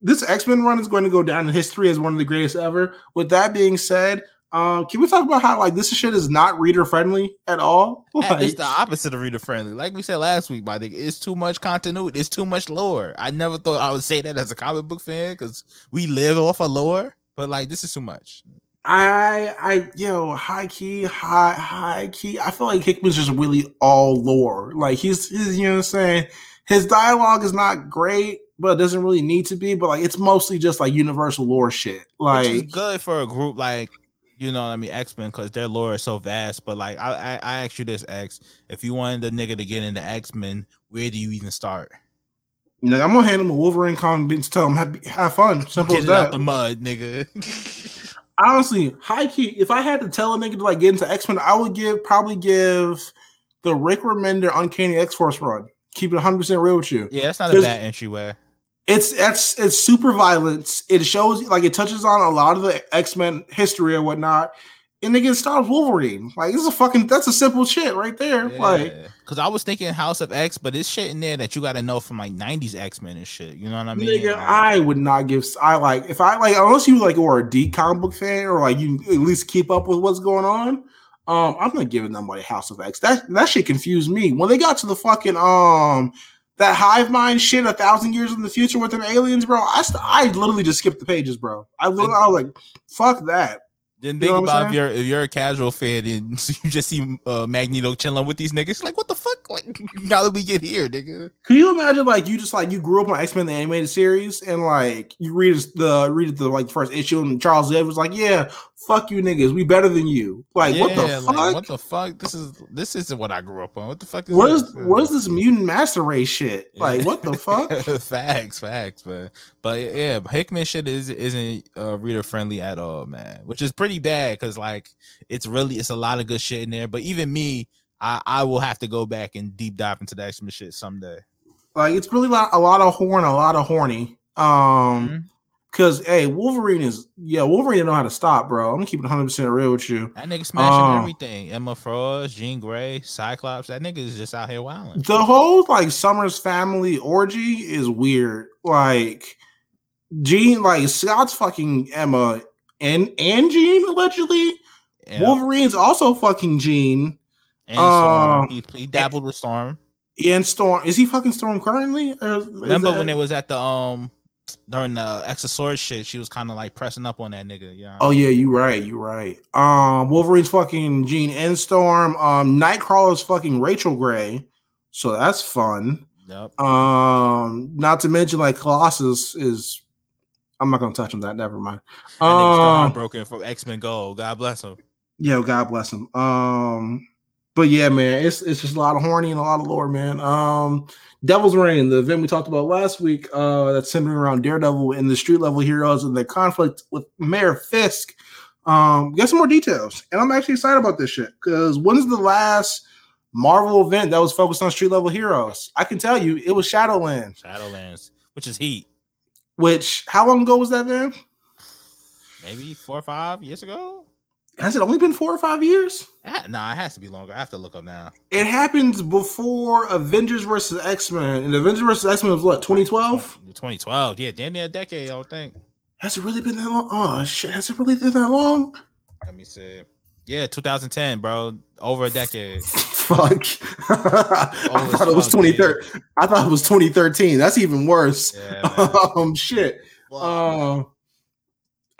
this X Men run is going to go down in history as one of the greatest ever. With that being said, um, can we talk about how like this shit is not reader friendly at all? it's the opposite of reader friendly. Like we said last week, my nigga, it's too much continuity. It's too much lore. I never thought I would say that as a comic book fan because we live off of lore. But like, this is too much. I, I, yo, high key, high, high key. I feel like Hickman's just really all lore. Like he's, he's, you know what I'm saying. His dialogue is not great, but it doesn't really need to be. But like, it's mostly just like universal lore shit. Like, good for a group like you know what I mean, X Men because their lore is so vast. But like, I, I I ask you this, X, if you wanted the nigga to get into X Men, where do you even start? You know, I'm gonna hand him a Wolverine comic and tell him have, have fun. Simple Get as it out that. the mud, nigga. *laughs* Honestly, high key. If I had to tell a nigga to like get into X Men, I would give probably give the Rick Remender Uncanny X Force run. Keep it 100 percent real with you. yeah, that's not a bad entryway. It's that's it's super violence. It shows like it touches on a lot of the X Men history or whatnot. And nigga, it stars Wolverine. Like this is a fucking that's a simple shit right there. Like because I was thinking House of X, but it's shit in there that you got to know from like '90s X Men and shit. You know what I mean? Nigga, Like, I would not give. I like if I like unless you like or a D comic book fan or like you at least keep up with what's going on. Um, I'm not giving nobody House of X. That that shit confused me when they got to the fucking um that hive mind shit a thousand years in the future with them aliens, bro. I st- I literally just skipped the pages, bro. I I was like, fuck that. Then You think know about if you're if you're a casual fan and *laughs* you just see uh, Magneto chilling with these niggas, like what the fuck? Like how did we get here, nigga? Can you imagine like you just like you grew up on X Men the animated series and like you read the read the like first issue and Charles Ed was like, yeah, fuck you niggas, we better than you. Like what the Yeah, fuck? like, what the fuck? This is this isn't what I grew up on. What the fuck is what this? is what is this mutant master race shit? Like what the fuck? *laughs* facts, facts, man. But yeah, Hickman shit is isn't uh, reader friendly at all, man. Which is pretty bad because like it's really it's a lot of good shit in there. But even me, I I will have to go back and deep dive into that shit someday. Like it's really lot, a lot of horn, a lot of horny. Um, because hey, Wolverine is yeah, Wolverine don't know how to stop, bro. I'm gonna keep it 100 percent real with you. That nigga smashing Um, everything. Emma Frost, Jean Grey, Cyclops. That nigga is just out here wilding. The whole like Summers family orgy is weird. Like Jean, like Scott's fucking Emma and and Jean allegedly. Yeah. Wolverine's also fucking Jean And Storm. uh, he, he dabbled with Storm. and Storm. Is he fucking Storm currently? Remember that- when it was at the um during the X of Swords shit, she was kind of like pressing up on that nigga. Yeah. Oh yeah, you right, you right. Um, Wolverine's fucking Jean and Storm. Um, Nightcrawler's fucking Rachel Gray. So that's fun. Yep. Um, not to mention like Colossus is. I'm not gonna touch on that. Never mind. That nigga still Um, heartbroken from X Men Gold. God bless him. yeah, God bless him. Um, but yeah, man, it's it's just a lot of horny and a lot of lore, man. Um, Devil's Reign, the event we talked about last week, uh, that's centering around Daredevil and the street level heroes and the conflict with Mayor Fisk. Um, got some more details, and I'm actually excited about this shit because when's the last Marvel event that was focused on street level heroes? I can tell you, it was Shadowlands. Shadowlands, which is Heat. Which how long ago was that, man? Maybe four or five years ago. Has it only been four or five years? Ah, Nah, it has to be longer. I have to look up now. It happens before Avengers versus X Men, and Avengers versus X Men was what 2012. 2012. Yeah, damn near a decade. I would think. Has it really been that long? Oh shit, has it really been that long? Let me see. Yeah, 2010, bro. Over a decade. *laughs* Fuck. I thought it was fuck, 2013. I thought it was 2013. That's even worse. Yeah, *laughs* um, shit. Um,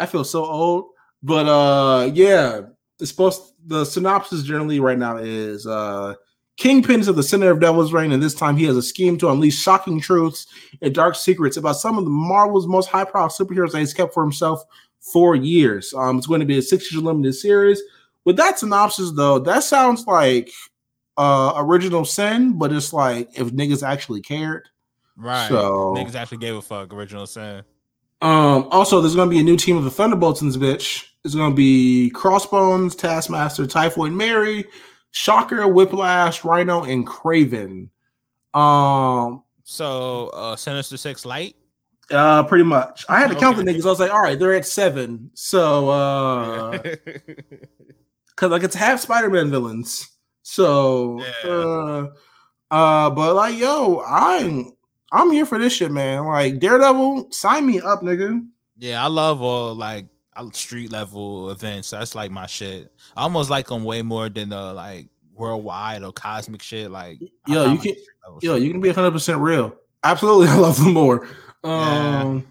I feel so old, but uh, yeah, it's supposed. The synopsis generally right now is uh, Kingpin is at the center of Devil's Reign, and this time he has a scheme to unleash shocking truths and dark secrets about some of the Marvel's most high-profile superheroes that he's kept for himself for years. Um, it's going to be a six-issue limited series. With that synopsis, though, that sounds like uh original sin, but it's like if niggas actually cared. right. So- Niggas actually gave a fuck. Original sin. Um, also, there's going to be a new team of the Thunderbolts in this bitch. It's going to be Crossbones, Taskmaster, Typhoid Mary, Shocker, Whiplash, Rhino, and Kraven. Um, So, uh, Sinister Six Light. uh, pretty much. I had to count the niggas. I was like, all right, they're at seven. So, uh, *laughs* because like it's half Spider-Man villains. So, Yeah. uh, uh, but like, yo, I'm I'm here for this shit, man. Like Daredevil, sign me up, nigga. Yeah, I love all like street level events. That's like my shit. I almost like them way more than the like worldwide or cosmic shit. Like, Yo, you can- Yo, shit. you can be 100 percent real. Absolutely, *laughs* I love them more. Um,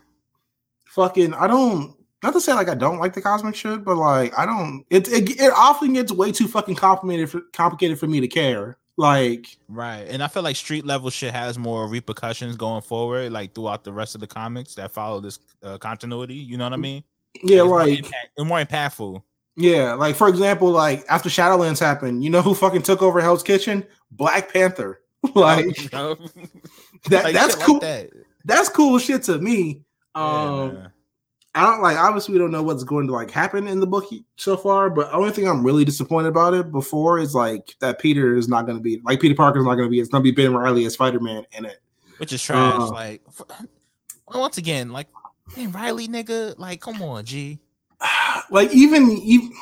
fucking, I don't. Not to say like I don't like the cosmic shit, but like I don't. It it, it often gets way too fucking complicated for complicated for me to care. Like, right. And I feel like street level shit has more repercussions going forward, like throughout the rest of the comics that follow this uh, continuity. You know what I mean? yeah, It's more impact- it's more impactful. Yeah, like for example, like after Shadowlands happened, you know who fucking took over Hell's Kitchen? Black Panther. *laughs* like You know? that, Like, that's shit like cool. that. That's cool shit to me. Um, man. I don't like. Obviously, we don't know what's going to like happen in the book so far. But the only thing I'm really disappointed about it before is like that Peter is not going to be like Peter Parker is not going to be. It's going to be Ben Reilly as Spider Man in it. which is trash. uh, like once again, like Ben Reilly nigga, like come on, G. *sighs* like even even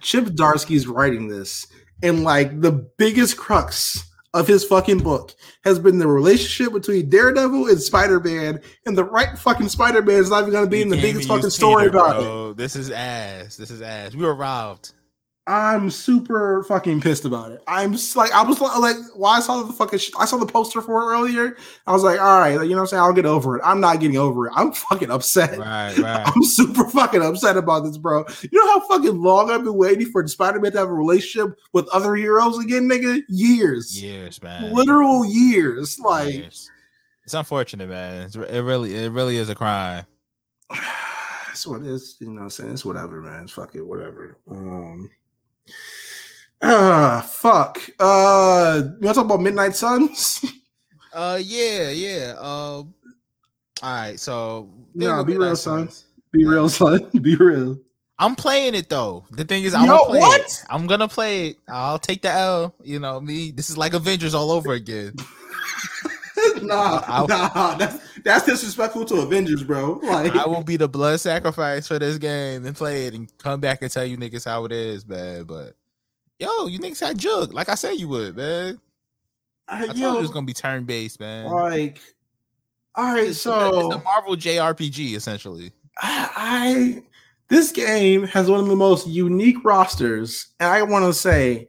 Chip Zdarsky's writing this, and like the biggest crux of his fucking book has been the relationship between Daredevil and Spider Man, and the right fucking Spider Man is not even going to be You in the biggest fucking use story Peter, about it. This is ass. This is ass. We were robbed. I'm super fucking pissed about it. I'm just like I was like, why well, I saw the fucking sh- I saw the poster for it earlier. I was like, all right, like, you know what I'm saying? I'll get over it. I'm not getting over it. I'm fucking upset. Right, *laughs* right. I'm super fucking upset about this, bro. You know how fucking long I've been waiting for Spider-Man to have a relationship with other heroes again, nigga? Years. Years, man. Literal years. Like Years. It's unfortunate, man. It's, it really, it really is a crime. *sighs* that's what it is. You know what I'm saying? It's whatever, man. It's fuck it, whatever. Um Ah, fuck. Uh, you want to talk about Midnight Suns? *laughs* Uh, yeah, yeah. Um, all right. So, with be Midnight real, son. Suns- Be real, son. *laughs* Be real. I'm playing it though. The thing is, I'm Yo, gonna play what? it. I'm gonna play it. I'll take the L. You know me. This is like Avengers all over again. *laughs* nah, I'll- nah, that's that's disrespectful to Avengers, bro. Like, I will be the blood sacrifice for this game and play it and come back and tell you niggas how it is, man. But yo, you niggas had jug like I said you would, man. I I, told yo, you it was gonna be turn based, man. like, all right, It's, so it's a Marvel JRPG essentially. I, I this game has one of the most unique rosters, and I want to say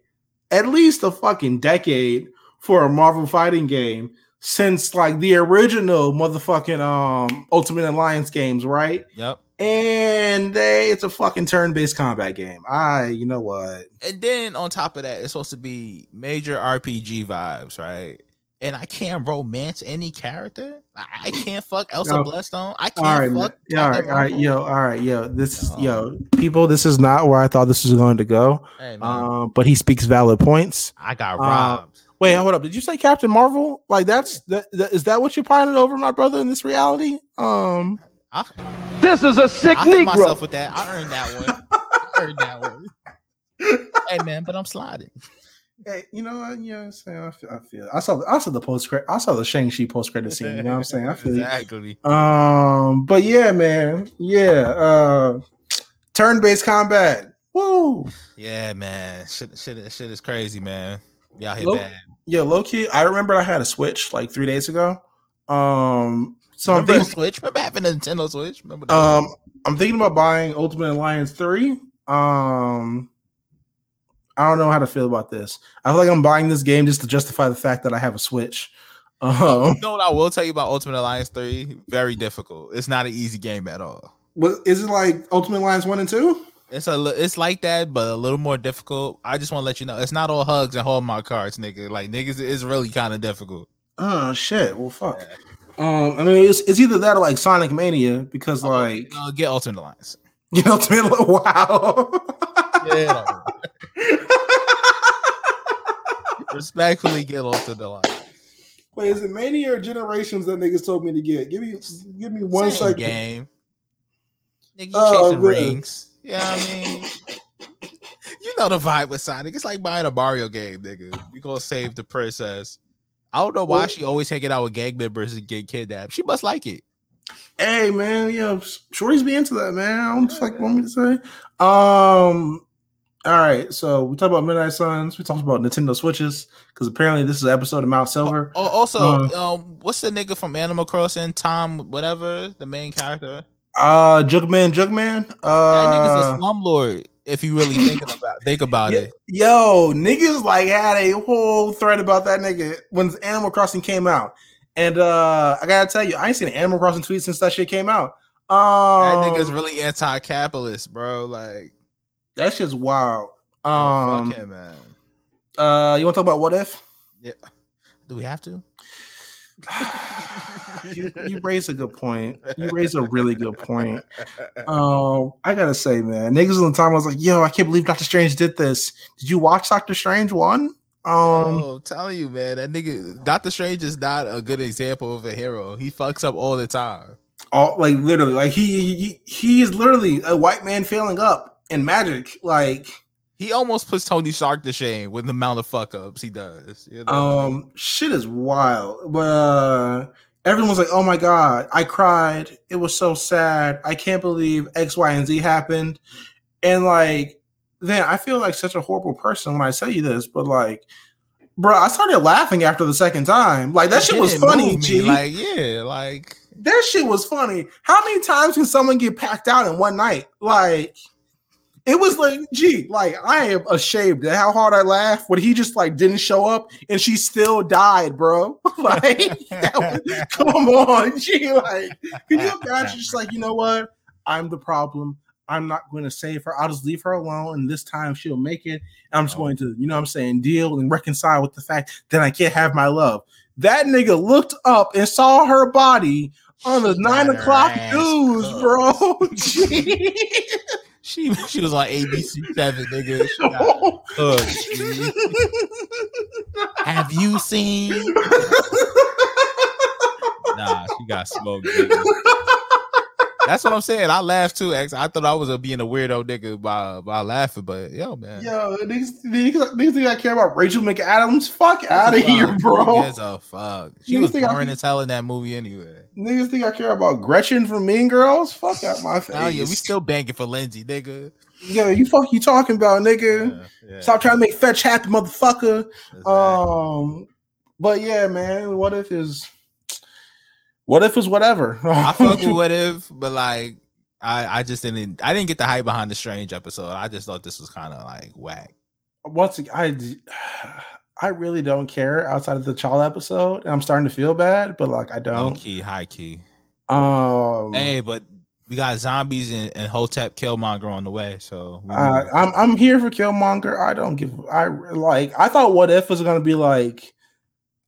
at least a fucking decade for a Marvel fighting game since like the original motherfucking um Ultimate Alliance games, right? Yep. And they it's a fucking turn-based combat game. I you know what? And then on top of that, it's supposed to be major RPG vibes, right? And I can't romance any character. I can't fuck Elsa No. Bloodstone. I can't all right, fuck. Yeah, all right, all right, yo, all right, yo. This, No. yo, people, this is not where I thought this was going to go. Hey, Um, but he speaks valid points. I got uh, robbed. Wait, hold up. Did you say Captain Marvel? Like that's that, that is that what you're pining over, my brother, in this reality? Um, I, This is a sick I Negro. myself with that. I earned that one. I earned that one. *laughs* hey man, but I'm sliding. hey, you know what? You know what I'm saying? I feel, I feel. I saw, I saw the post credit. I saw the Shang Chi post credit scene. You know what I'm saying? I feel. you. exactly. Um, but yeah, man, yeah. Uh, turn based combat. Woo. Yeah, man. Shit, shit, shit is crazy, man. Y'all hit Low- bad. Yeah, low key. I remember I had a Switch like three days ago. Um, so I'm thinking, Switch? Remember having a Nintendo Switch? Remember that? um, I'm thinking about buying Ultimate Alliance three. Um, I don't know how to feel about this. I feel like I'm buying this game just to justify the fact that I have a Switch. *laughs* Um, you know what I will tell you about Ultimate Alliance 3? Very difficult. It's not an easy game at all. what is it like? Ultimate Alliance one and two? It's a it's like that, but a little more difficult. I just want to let you know it's not all hugs and Hallmark cards, nigga. Like niggas, it's really kind of difficult. Oh shit! Well, fuck. Um, I mean, it's, it's either that or like Sonic Mania because like Uh, get Ultimate lines. you know, to me, like, wow. Yeah. *laughs* Respectfully, get Ultimate Alliance. Wait, is it Mania or Generations that niggas told me to get? Give me, give me one Same second. game. Nigga, you Oh, chasing man. rings. Yeah, I mean, you know the vibe with Sonic. It's like buying a Mario game, nigga. You gonna save the princess. I don't know why she always hanging out with gang members and get kidnapped. She must like it. Hey man, yeah, Shorty's be into that, man. I don't fuck want me to say. Um, all right, so we talked about Midnight Suns. We talked about Nintendo Switches because apparently this is an episode of Mount Silver. Oh, also, Uh, um, what's the nigga from Animal Crossing? Tom, whatever, the main character. Uh, Jugman, Jugman. That nigga's a Uh, slumlord. If you really thinking about think about it. yo, niggas like had a whole thread about that nigga when Animal Crossing came out, and uh, I gotta tell you, I ain't seen an Animal Crossing tweet since that shit came out. That Um, nigga's really anti-capitalist, bro. Like, that shit's wild. oh, Um, fuck him, man. uh, you want to talk about what if? Yeah. Do we have to? *laughs* you, you *laughs* raise a good point. You raise a really good point. *laughs* Um, I gotta say, man, niggas on the time I was like, yo, I can't believe Doctor Strange did this. Did you watch Doctor Strange one? Um, oh, I'm telling you, man, that nigga Doctor Strange is not a good example of a hero. He fucks up all the time. all like literally, like he he he is literally a white man failing up in magic. Like, He almost puts Tony Stark to shame with the amount of fuck ups he does. You know? um, shit is wild. But uh, everyone was like, "Oh my god, I cried. It was so sad. I can't believe X, Y, and Z happened." And like, then I feel like such a horrible person when I tell you this, but like. Bro, I started laughing after the second time. Like that It shit was funny. G. Like, yeah, like that shit was funny. How many times can someone get packed out in one night? Like, it was like, gee, like I am ashamed at how hard I laughed when he just like didn't show up and she still died, bro. *laughs* like, was- *laughs* come on, gee, like, can you imagine? Just like, you know what? I'm the problem. I'm not going to save her. I'll just leave her alone, and this time she'll make it. And I'm just Oh. going to, you know, what I'm saying, deal and reconcile with the fact that I can't have my love. That nigga looked up and saw her body on the nine o'clock news, bro. *laughs* She she was on ABC seven, nigga. Got *laughs* G. Have you seen? *laughs* Nah, she got smoked. Nigga. That's what I'm saying. I laughed too, X. I thought I was a being a weirdo nigga by by laughing, but yo, man. Yo, niggas, niggas think I care about Rachel McAdams? Fuck out of here, bro. gives a fuck? She Niggas was boring as hell in that movie anyway. Niggas think I care about Gretchen from Mean Girls? Fuck out my *laughs* face. Oh yeah, we still banking for Lindsay, nigga. Yo, you fuck you talking about, nigga? Yeah, yeah, Stop trying to make fetch happy, motherfucker. exactly. Um, but yeah, man, what if is what if is whatever? *laughs* I fuck with what if, but like I I just didn't I didn't get the hype behind the strange episode. I just thought this was kind of like whack. once I *sighs* I really don't care outside of the child episode, and I'm starting to feel bad, but like I don't. Low key, high key. Um, Hey, but we got zombies and, and Hotep Killmonger on the way, so Uh, I'm I'm here for Killmonger. I don't give. I like. I thought What If was gonna be like,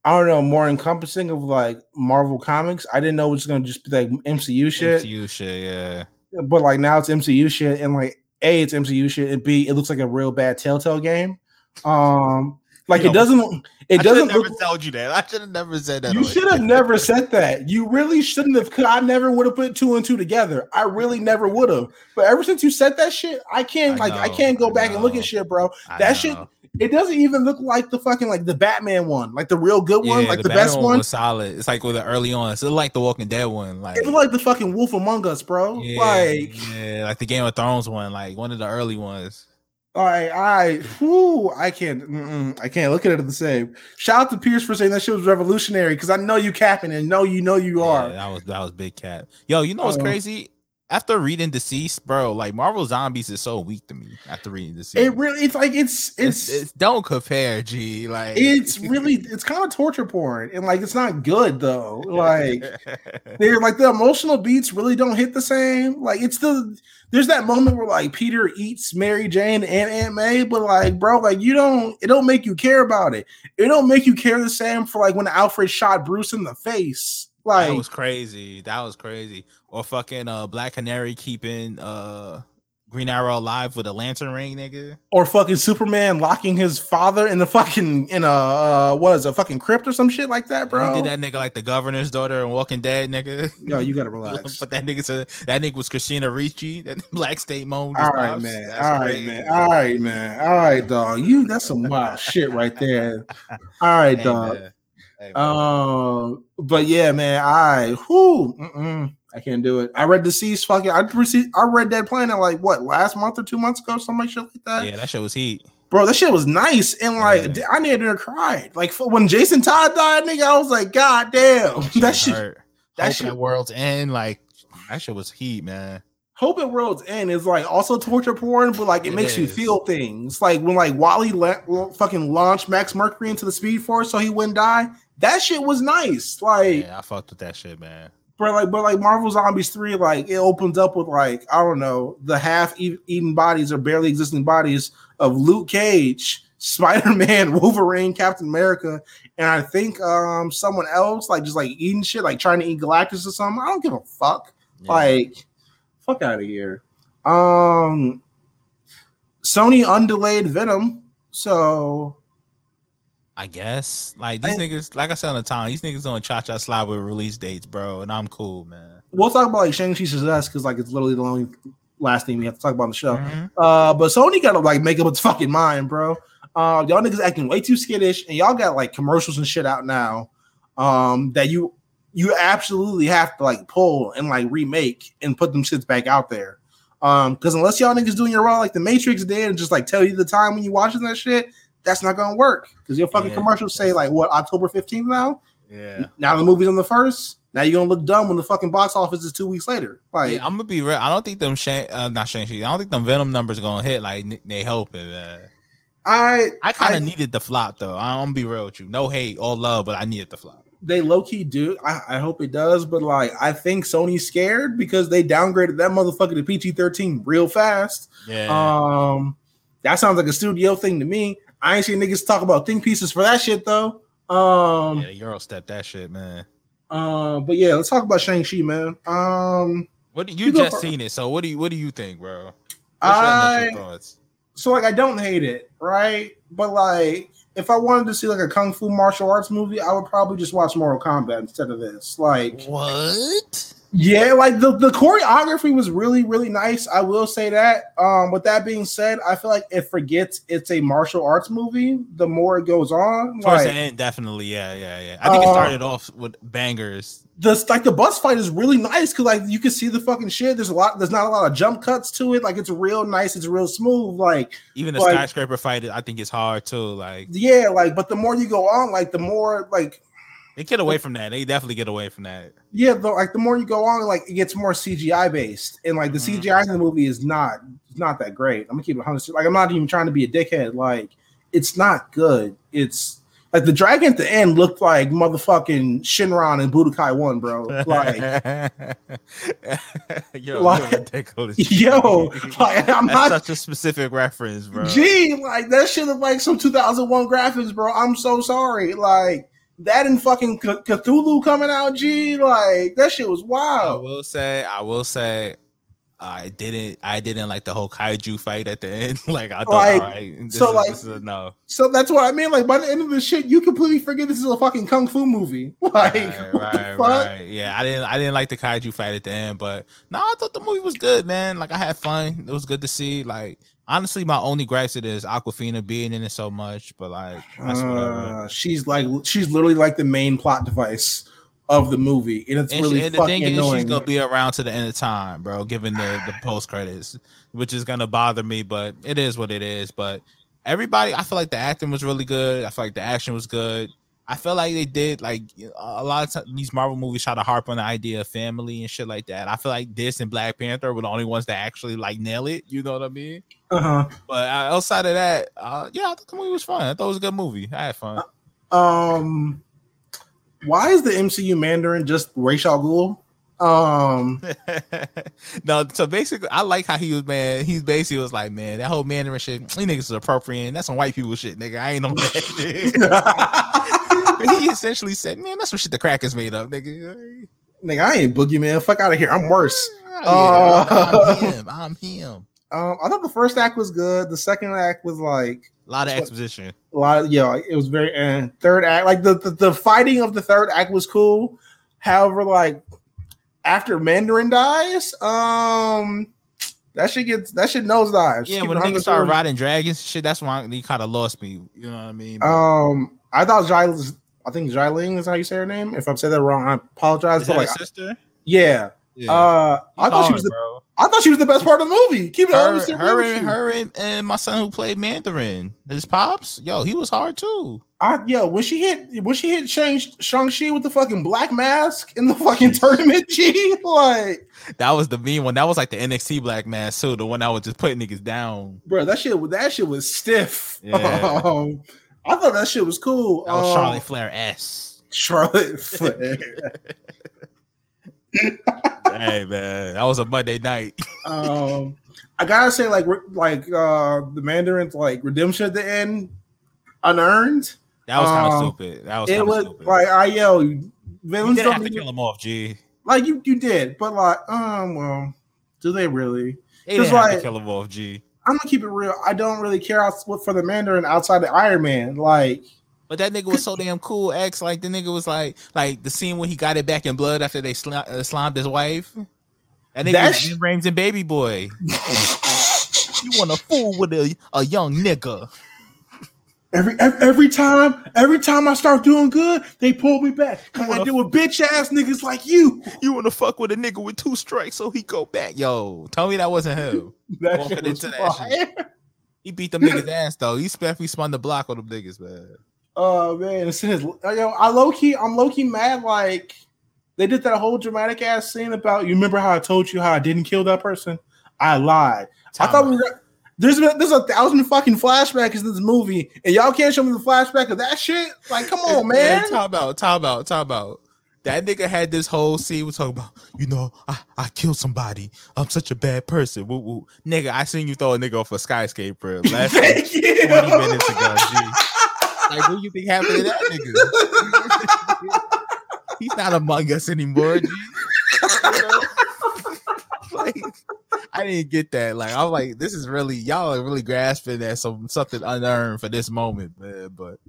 I don't know, more encompassing of like Marvel comics. I didn't know it was gonna just be like MCU shit. MCU shit, yeah. But like now it's MCU shit, and like a it's MCU shit, and b it looks like a real bad Telltale game. Um, like Yo, it doesn't. It I doesn't I never look. told you that. I should have never said that. You should have never said that. You really shouldn't have. I never would have put two and two together. I really never would have. But ever since you said that shit, I can't I like I can't go I back and look at shit, bro. That shit- It doesn't even look like the fucking like the Batman one, like the real good one, Yeah, like the, Batman best one. was solid. It's like with the early on. It's like the Walking Dead one, like It looked like the fucking Wolf Among Us, bro. yeah, Like, yeah, like the Game of Thrones one, like one of the early ones. I, I, whew, I can't, I can't look at it the same. Shout out to Pierce for saying that shit was revolutionary because I know you capping and know you know you Yeah, are. that was that was big cat. Yo, you know what's Uh, crazy? After reading DCeased, bro, like Marvel Zombies is so weak to me. After reading DCeased, It really, it's like it's it's, it's it's don't compare, G. Like it's *laughs* really it's kind of torture porn and like it's not good though *laughs* like they're like the emotional beats really don't hit the same like it's the there's that moment where like peter eats mary jane and aunt may but like bro like you don't it don't make you care about it it don't make you care the same for like when alfred shot bruce in the face like that was crazy. That was crazy. Or fucking uh Black Canary keeping uh Green Arrow alive with a lantern ring, nigga. or fucking superman locking his father in the fucking in a uh what is it, a fucking crypt or some shit like that Bro. Did that nigga like the governor's daughter and Walking Dead, nigga. yo you gotta *laughs* relax but that nigga said that nigga was Christina Ricci, that *laughs* Black Snake Moan. All right, man. All right, man. All right, man. All right, dog. You that's some wild shit right there. All right, dog. Um, but yeah, man. I who. mm-mm, I can't do it. I read DCeased. Fucking, I received. I read Dead Planet like what last month or two months ago, something like shit like that. yeah, that shit was heat. Bro, that shit was nice and like Yeah. I to cry. Like for- when Jason Todd died, nigga, I was like, God damn, that shit. hurt. that Hope shit- at World's End, like that shit was heat, man. Hope at World's End is like also torture porn, but like it, It makes you feel things. Like when like Wally la- fucking launched Max Mercury into the Speed Force so he wouldn't die. That shit was nice. Like, Yeah, I fucked with that shit, man. But like, but like Marvel Zombies three, like it opens up with like I don't know the half eaten bodies or barely existing bodies of Luke Cage *laughs* Spider Man, Wolverine, Captain America, and I think um someone else like just like eating shit, like trying to eat Galactus or something. I don't give a fuck. Yeah. Like, fuck out of here. Um, Sony undelayed Venom, so I guess like these I- niggas, like I said on the time, these niggas on cha cha slide with release dates, bro, and I'm cool, man. we'll talk about like Shang Chi success because like it's literally the only last thing we have to talk about on the show. Mhm. Uh, but Sony gotta like make up its fucking mind, bro. Uh, y'all niggas acting way too skittish, and y'all got like commercials and shit out now. Um, that you you absolutely have to like pull and like remake and put them shits back out there. Um, because unless y'all niggas doing your role like the Matrix did and just like tell you the time when you watching that shit, that's not gonna work. Because your fucking Yeah. commercials say like what October 15th now. Yeah. Now the movie's on the first. Now you're gonna look dumb when the fucking box office is two weeks later. Like Yeah, I'm gonna be real. I don't think them Shang, uh, not Shang Chi. I don't think them Venom numbers are gonna hit like they hoping, man. I I kind of needed the flop though. I'm gonna be real with you. No hate, all love, but I needed the flop. they low key do. I, I hope it does, but like I think Sony's scared because they downgraded that motherfucker to PG thirteen real fast. Yeah. Um, that sounds like a studio thing to me. I ain't seen niggas talk about think pieces for that shit though. Um, yeah, Euro step that shit, man. uh, but yeah, let's talk about Shang Chi, man. Um, What do you, You just seen it? So what do you what do you think, bro? What's I thoughts? so like I don't hate it, right? But like if I wanted to see like a kung fu martial arts movie, I would probably just watch Mortal Kombat instead of this. Like What? Yeah, like the, the choreography was really, really nice. I will say that. Um, with that being said, I feel like it forgets it's a martial arts movie the more it goes on. Towards Like the end, definitely. Yeah, yeah, yeah. I think Uh, it started off with bangers. the like the bus fight is really nice because like you can see the fucking shit. There's a lot, there's not a lot of jump cuts to it. Like it's real nice, it's real smooth. Like, Even the like- skyscraper fight, I think it's hard too. Like yeah, like, but the more you go on, like the more like they get away from that. They definitely get away from that. yeah, the, like the more you go on, like it gets more CGI based, and like the Mhm. CGI in the movie is not not that great. I'm gonna keep it honest. Like I'm not even trying to be a dickhead. Like it's not good. It's like the dragon at the end looked like motherfucking Shenron and Budokai One, bro. Like *laughs* yo, Like- *laughs* yo, like I'm not. such a specific reference, bro. Gee, like that should have like some 2001 graphics, bro. I'm so sorry. Like that and fucking C- Cthulhu coming out. G, like that shit was wild. I will say, I will say, I didn't, I didn't like the whole kaiju fight at the end. *laughs* like I thought, Like, all right, so, is, like- this is no. So that's what I mean. Like by the end of the shit, you completely forget this is a fucking kung fu movie. *laughs* Like Right, right, right. Yeah, I didn't, I didn't like the kaiju fight at the end, but no, I thought the movie was good, man. Like I had fun. It was good to see. Like honestly, my only gripe gripes it is Awkwafina being in it so much, but like that's. Uh, she's like she's literally like the main plot device of the movie, and it's And, really she, and the fucking thing is, annoying. she's gonna be around to the end of time, bro. Given the the *sighs* post credits, which is gonna bother me, but it is what it is. But everybody, I feel like the acting was really good. I feel like the action was good. I feel like they did like a lot of times these Marvel movies try to harp on the idea of family and shit like that. I feel like this and Black Panther were the only ones that actually like nail it. You know what I mean? uh-huh. But uh, outside of that, uh, yeah, I thought the movie was fun. I thought it was a good movie. I had fun. Um, why is the MCU Mandarin just Ra's al Ghul? Um, *laughs* no, so basically, I like how he was, man. He basically was like, man, that whole Mandarin shit, these niggas is appropriate. That's some white people shit, nigga. I ain't on that shit. *laughs* *laughs* *laughs* he essentially said, man, that's some shit the crackers made up, nigga. nigga, I ain't boogeyman. Fuck out of here. I'm worse. Yeah, Uh, I'm him. I'm him. Um, I thought the first act was good. The second act was like A lot of exposition. a lot. Of, yeah, it was very. And third act, like the, the the fighting of the third act was cool. However, like after Mandarin dies, um, that shit gets that shit nosedives. Yeah, Keep when it niggas started riding dragons, shit, that's why he kind of lost me. You know what I mean? But- Um, I thought Jai, I think Jailing is how you say her name. If I'm saying that wrong, I apologize. is But that like, his sister? yeah, Yeah. uh, I thought she was the, bro. I thought she was the best part of the movie. Keep it her, honest. her, and, her and, and my son who played Mandarin, his pops, yo, he was hard too. I, yo, when she hit when she hit Shang Shang Chi with the fucking black mask in the fucking *laughs* tournament, G, like, That was the mean one. That was like the NXT Black mask too, the one that was just putting niggas down. bro, that shit that shit was stiff. Yeah. *laughs* Um, I thought that shit was cool. That was Um, Charlotte Flair S. Charlotte *laughs* Flair. hey man, that was a Monday night. um, I gotta say, like, like uh, the Mandarin's like redemption at the end. unearned. That was kind of Um, stupid. That was It was stupid. like I yo, you villains didn't don't have to kill him off, G. like you you did, but like um well, do they really? They have to like- kill him off, G. I'm gonna keep it real. I don't really care out- for the Mandarin outside the Iron Man. Like But that nigga was so damn cool. X like the nigga was like like the scene when he got it back in blood after they sli- uh, slimed his wife. That nigga That's- was Rhames and Baby Boy. *laughs* you want to fool with a, a young nigga? Every, every every time, every time I start doing good, they pull me back. Cause I wanna- deal with bitch ass niggas like you. You want to fuck with a nigga with two strikes so he go back? Yo, tell me that wasn't him. *laughs* That Walking shit that fire. He beat them niggas ass though. He definitely spun the block on them niggas, man. Oh man, it's his, uh, yo, I low key, I'm low key mad. Like they did that whole dramatic ass scene about. You remember how I told you how I didn't kill that person? I lied. I thought we were. There's been, there's a thousand fucking flashbacks in this movie, and y'all can't show me the flashback of that shit. Like, come on, man. Talk about, talk about, talk about. That nigga had this whole scene. We talking about, you know, I, I killed somebody. I'm such a bad person. Woo, woo. Nigga, I seen you throw a nigga off a skyscraper last *laughs* Thank you. 20 minutes ago. Like, what do you think happened to that nigga? *laughs* He's not among us anymore. G. You *laughs* know? like, I didn't get that. Like, I'm like, this is really y'all are really grasping at some something unearned for this moment, man. But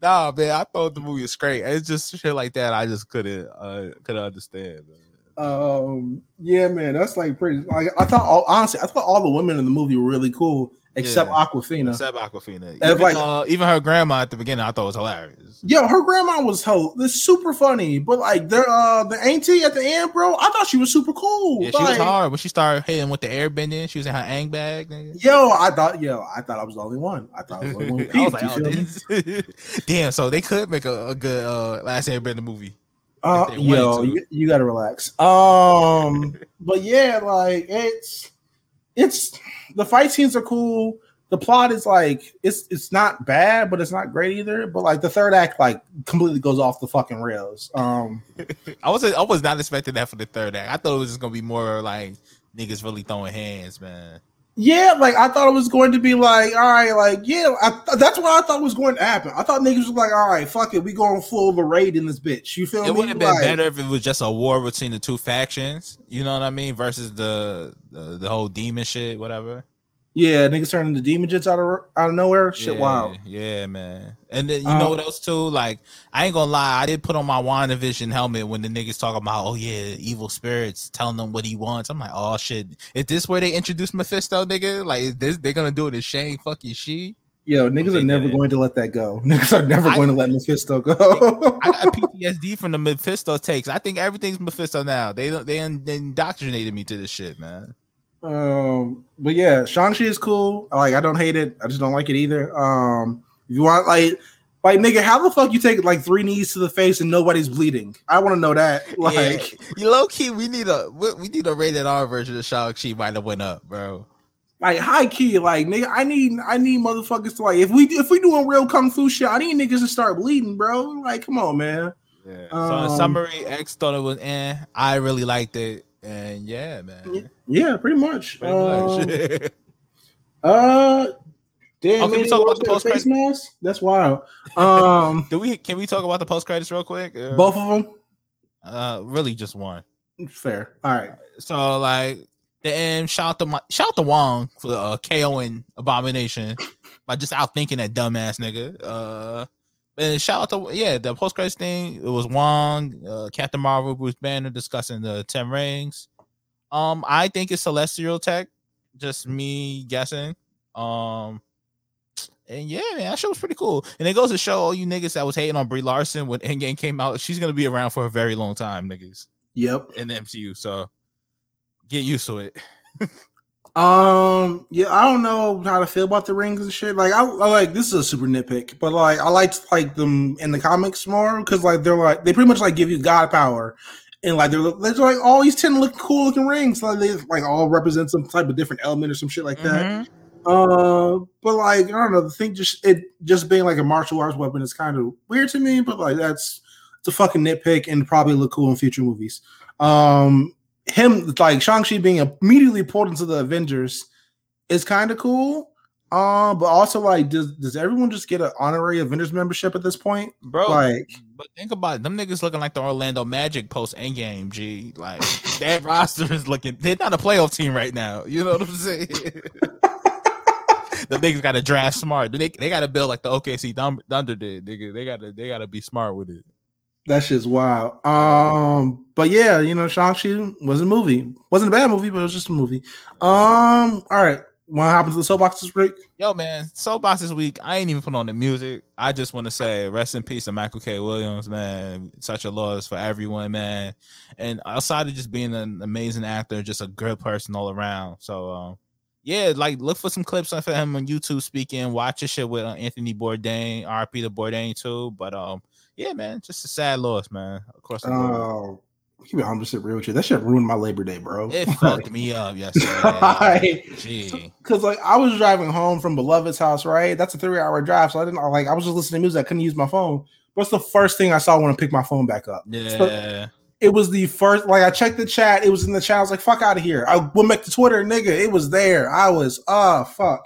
nah, man, I thought the movie was great. It's just shit like that. I just couldn't uh couldn't understand. Man. Um, yeah, man, that's like pretty. Like, I thought, all, honestly, I thought all the women in the movie were really cool, except Yeah. Awkwafina. Except Awkwafina. Even, like- uh, even her grandma at the beginning, I thought was hilarious. Yo, her grandma was ho- this super funny, but like the uh the auntie at the end, bro, I thought she was super cool. Yeah, she was hard when she started hitting with the air bending. She was in her Aang bag. nigga. Yo, I thought, yo, I thought I was the only one. I thought I was the only *laughs* one. who I was like, oh, this- *laughs* damn. So they could make a, a good uh, last airbender movie. Uh, yo, you, you gotta relax. Um, *laughs* but yeah, like it's it's the fight scenes are cool. The plot is like it's it's not bad, but it's not great either. But like the third act, like completely goes off the fucking rails. Um, *laughs* I was I was not expecting that for the third act. I thought it was just gonna be more like niggas really throwing hands, man. Yeah, like I thought it was going to be like, all right, like yeah, I, that's what I thought was going to happen. I thought niggas was like, all right, fuck it, we going full the raid in this bitch. You feel It me? It would have been Like, better if it was just a war between the two factions. You know what I mean? Versus the the, the whole demon shit, whatever. Yeah, niggas turning into demon jits out of out of nowhere. Shit, yeah, wow. Yeah, man. And then you know Um, what else too? Like I ain't gonna lie, I did put on my WandaVision helmet when the niggas talking about, oh yeah, evil spirits telling them what he wants. I'm like, oh shit, is this where they introduce Mephisto, nigga? Like, is this they gonna do it in Shang fucking Chi? Yo, niggas are never going to let that go. *laughs* Niggas are never I- going to let Mephisto go. I *laughs* got PTSD from the Mephisto takes. I think everything's Mephisto now. They they, they indoctrinated me to this shit, man. Um, but yeah, Shang-Chi is cool. Like, I don't hate it. I just don't like it either. Um, if you want like like nigga, how the fuck you take like three knees to the face and nobody's bleeding? I want to know that. *laughs* Like, yeah, you low key, we need a we, we need a rated R version of Shang Chi. Might have went up, bro. like high key, like nigga, I need I need motherfuckers to like if we if we doing real kung fu shit, I need niggas to start bleeding, bro. Like, come on, man. Yeah. so Um, in summary, X thought it was eh. I really liked it, and yeah, man. Yeah, pretty much. Pretty Um, much. *laughs* uh, damn, Oh, can we talk about the post-credit- face mask? That's wild. Um, *laughs* Do we can we talk about the post credits real quick? Uh, both of them. Uh, really just one. Fair. All right. So like the end, shout out to my, shout out to Wong for uh, KOing Abomination by just outthinking that dumbass nigga. Uh, and shout out to yeah the post credits thing. It was Wong, uh, Captain Marvel, Bruce Banner discussing the Ten Rings. Um, I think it's Celestial Tech. Just me guessing. Um. And yeah, man, that show was pretty cool. And it goes to show all you niggas that was hating on Brie Larson when Endgame came out, she's gonna be around for a very long time, niggas Yep. in the MCU. So get used to it. *laughs* Um. Yeah, I don't know how to feel about the rings and shit. Like, I, I like this is a super nitpick, but like, I liked like them in the comics more because like they're like they pretty much like give you god power, and like they're, they're like all these ten look cool looking rings. Like they like all represent some type of different element or some shit like that. Uh, but like I don't know, the thing just it just being like a martial arts weapon is kind of weird to me. But like that's it's a fucking nitpick and probably look cool in future movies. Um, him like Shang Chi being immediately pulled into the Avengers is kind of cool. Um, but also like, does does everyone just get an honorary Avengers membership at this point? bro. Like, but think about it. Them niggas looking like the Orlando Magic post Endgame. G, like that *laughs* roster is looking. They're not a playoff team right now. You know what I'm saying? *laughs* the niggas got to draft smart. They they got to build like the OKC Thunder did. Nigga, they got to they got to be smart with it. That shit's wild. Um, but yeah, you know, Shang-Chi was a movie. Wasn't a bad movie, but it was just a movie. Um, all right. What happened to the soapbox this week? Yo, man, soapbox this week. I ain't even put on the music. I just want to say rest in peace to Michael K. Williams, man. Such a loss for everyone, man. And outside of just being an amazing actor, just a good person all around. So, um, yeah, like look for some clips of him on YouTube speaking. Watch his shit with uh, Anthony Bourdain, RP to Bourdain too. But um, yeah, man, just a sad loss, man. Of course, Oh, keep it hundred percent real with you. That shit ruined my Labor Day, bro. it *laughs* fucked me up *laughs* yesterday. Gee, Cause like I was driving home from Beloved's house, right? That's a three hour drive, so I didn't like I was just listening to music. I couldn't use my phone. What's the first thing I saw when I picked my phone back up? So yeah. it was the first. Like I checked the chat, it was in the chat. I was like, "Fuck out of here!" I went back to Twitter, nigga. It was there. I was, oh fuck.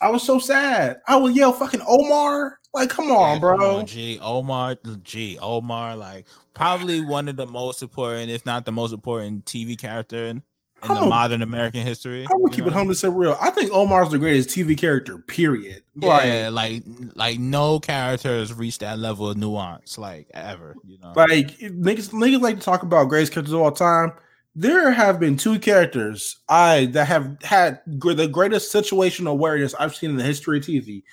I was so sad. I was yo fucking Omar. Like, come on, bro. G Omar, G Omar, like probably one of the most important, if not the most important, TV character in, in the modern American history. I'm gonna keep know? it hundred percent real. I think Omar's the greatest TV character. Period. Yeah, like like no character has reached that level of nuance, like ever. You know, Like, niggas, niggas like to talk about greatest characters all time. There have been two characters I that have had the greatest situational awareness I've seen in the history of TV.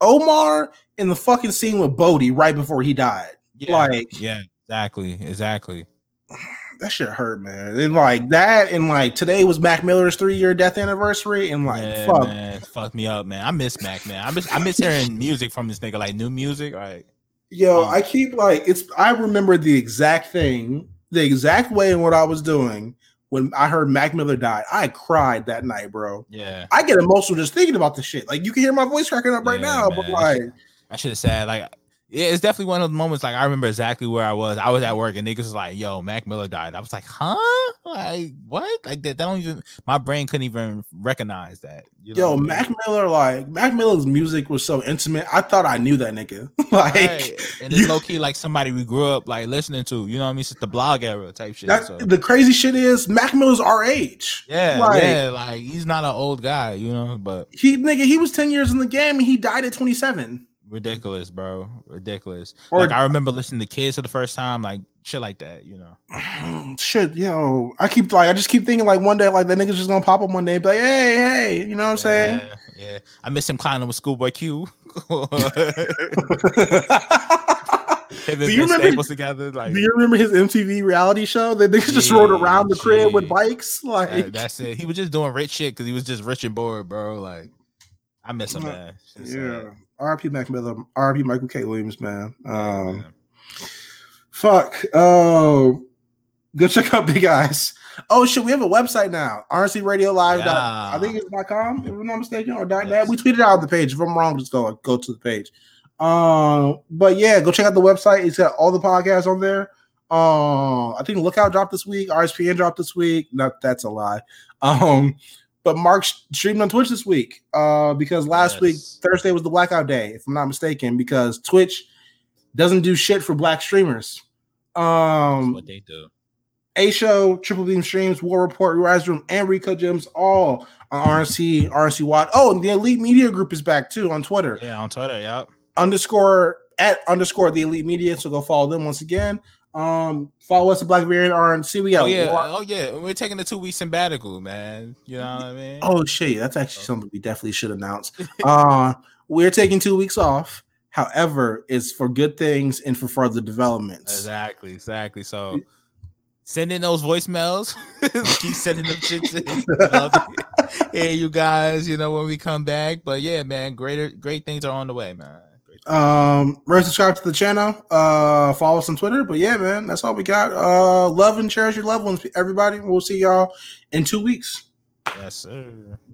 Omar in the fucking scene with Bodie right before he died. yeah, like- yeah, exactly, exactly. *sighs* That shit hurt, man. And like that, and like today was Mac Miller's three year death anniversary, and like yeah, fuck, man, fuck me up, man. I miss Mac, man. I miss I miss hearing music from this nigga, like new music, right? Yo, Um, I keep like it's. I remember the exact thing, the exact way in what I was doing when I heard Mac Miller died. I cried that night, bro. Yeah. I get emotional just thinking about the shit. Like you can hear my voice cracking up right Yeah, now, but like, I should have said like yeah, it's definitely one of the moments like I remember exactly where I was. I was at work and niggas was like, "Yo, Mac Miller died." I was like, "Huh? Like what? Like that? That don't even my brain couldn't even recognize that." You know yo, I mean? Mac Miller, like Mac Miller's music was so intimate. I thought I knew that nigga. *laughs* like Right. and it's you- low key like somebody we grew up like listening to. You know what I mean? Since the blog era type shit. that, so. the crazy shit is Mac Miller's our age. Yeah, Like, yeah, like he's not an old guy, you know, but He nigga, he was ten years in the game and he died at twenty seven. Ridiculous, bro, ridiculous. Or- like I remember listening to Kids for the first time, like shit like that, you know. *clears throat* Shit, yo, I keep like I just keep thinking like one day like that nigga's just gonna pop up one day and be like, hey, hey, you know what I'm saying? Yeah, yeah. I miss him clowning with Schoolboy Q. *laughs* Do you remember- together, like Do you remember his MTV reality show? That niggas just rode around the crib with bikes. Like, that- that's it. He was just doing rich shit because he was just rich and bored, bro. Like I miss him, man. Shit's sad. Yeah. R.P. Mac Miller, R.P. Michael K. Williams, man. Um, Man. fuck. Oh, go *laughs* check out Big Eyes. Oh shit, we have a website now. RNC Radio Live. Yeah. I think it's .com, if I'm not mistaken, or .net. Yes. We tweeted out the page. If I'm wrong, just go go to the page. Um, but yeah, go check out the website. It's got all the podcasts on there. Um, I think Lookout dropped this week. RSPN dropped this week. No, that's a lie. Um, but Mark streamed on Twitch this week. Uh, because last week Thursday was the blackout day, if I'm not mistaken, because Twitch doesn't do shit for black streamers. That's Um, what they do. a Show, Triple Beam Streams, War Report, Rise Room, and Rico Gems, all on RNC, RNC Watt. Oh, and the Elite Media Group is back too on Twitter. Yeah, on Twitter, yeah. Underscore at underscore the Elite Media. So go follow them once again. Um, follow us at Black RNC. We got Oh yeah, oh yeah. We're taking the two week sabbatical, man. You know what I mean? Oh shit, that's actually something we definitely should announce. *laughs* uh, we're taking two weeks off. However, it's for good things and for further developments. Exactly, exactly. So send in those voicemails. *laughs* Keep sending them shits in. Love it. Hey, you guys, you know when we come back. But yeah, man, greater great things are on the way, man. Um, remember subscribe to the channel. Uh, follow us on Twitter. But yeah, man, that's all we got. Uh, love and cherish your loved ones, everybody. We'll see y'all in two weeks. Yes, sir.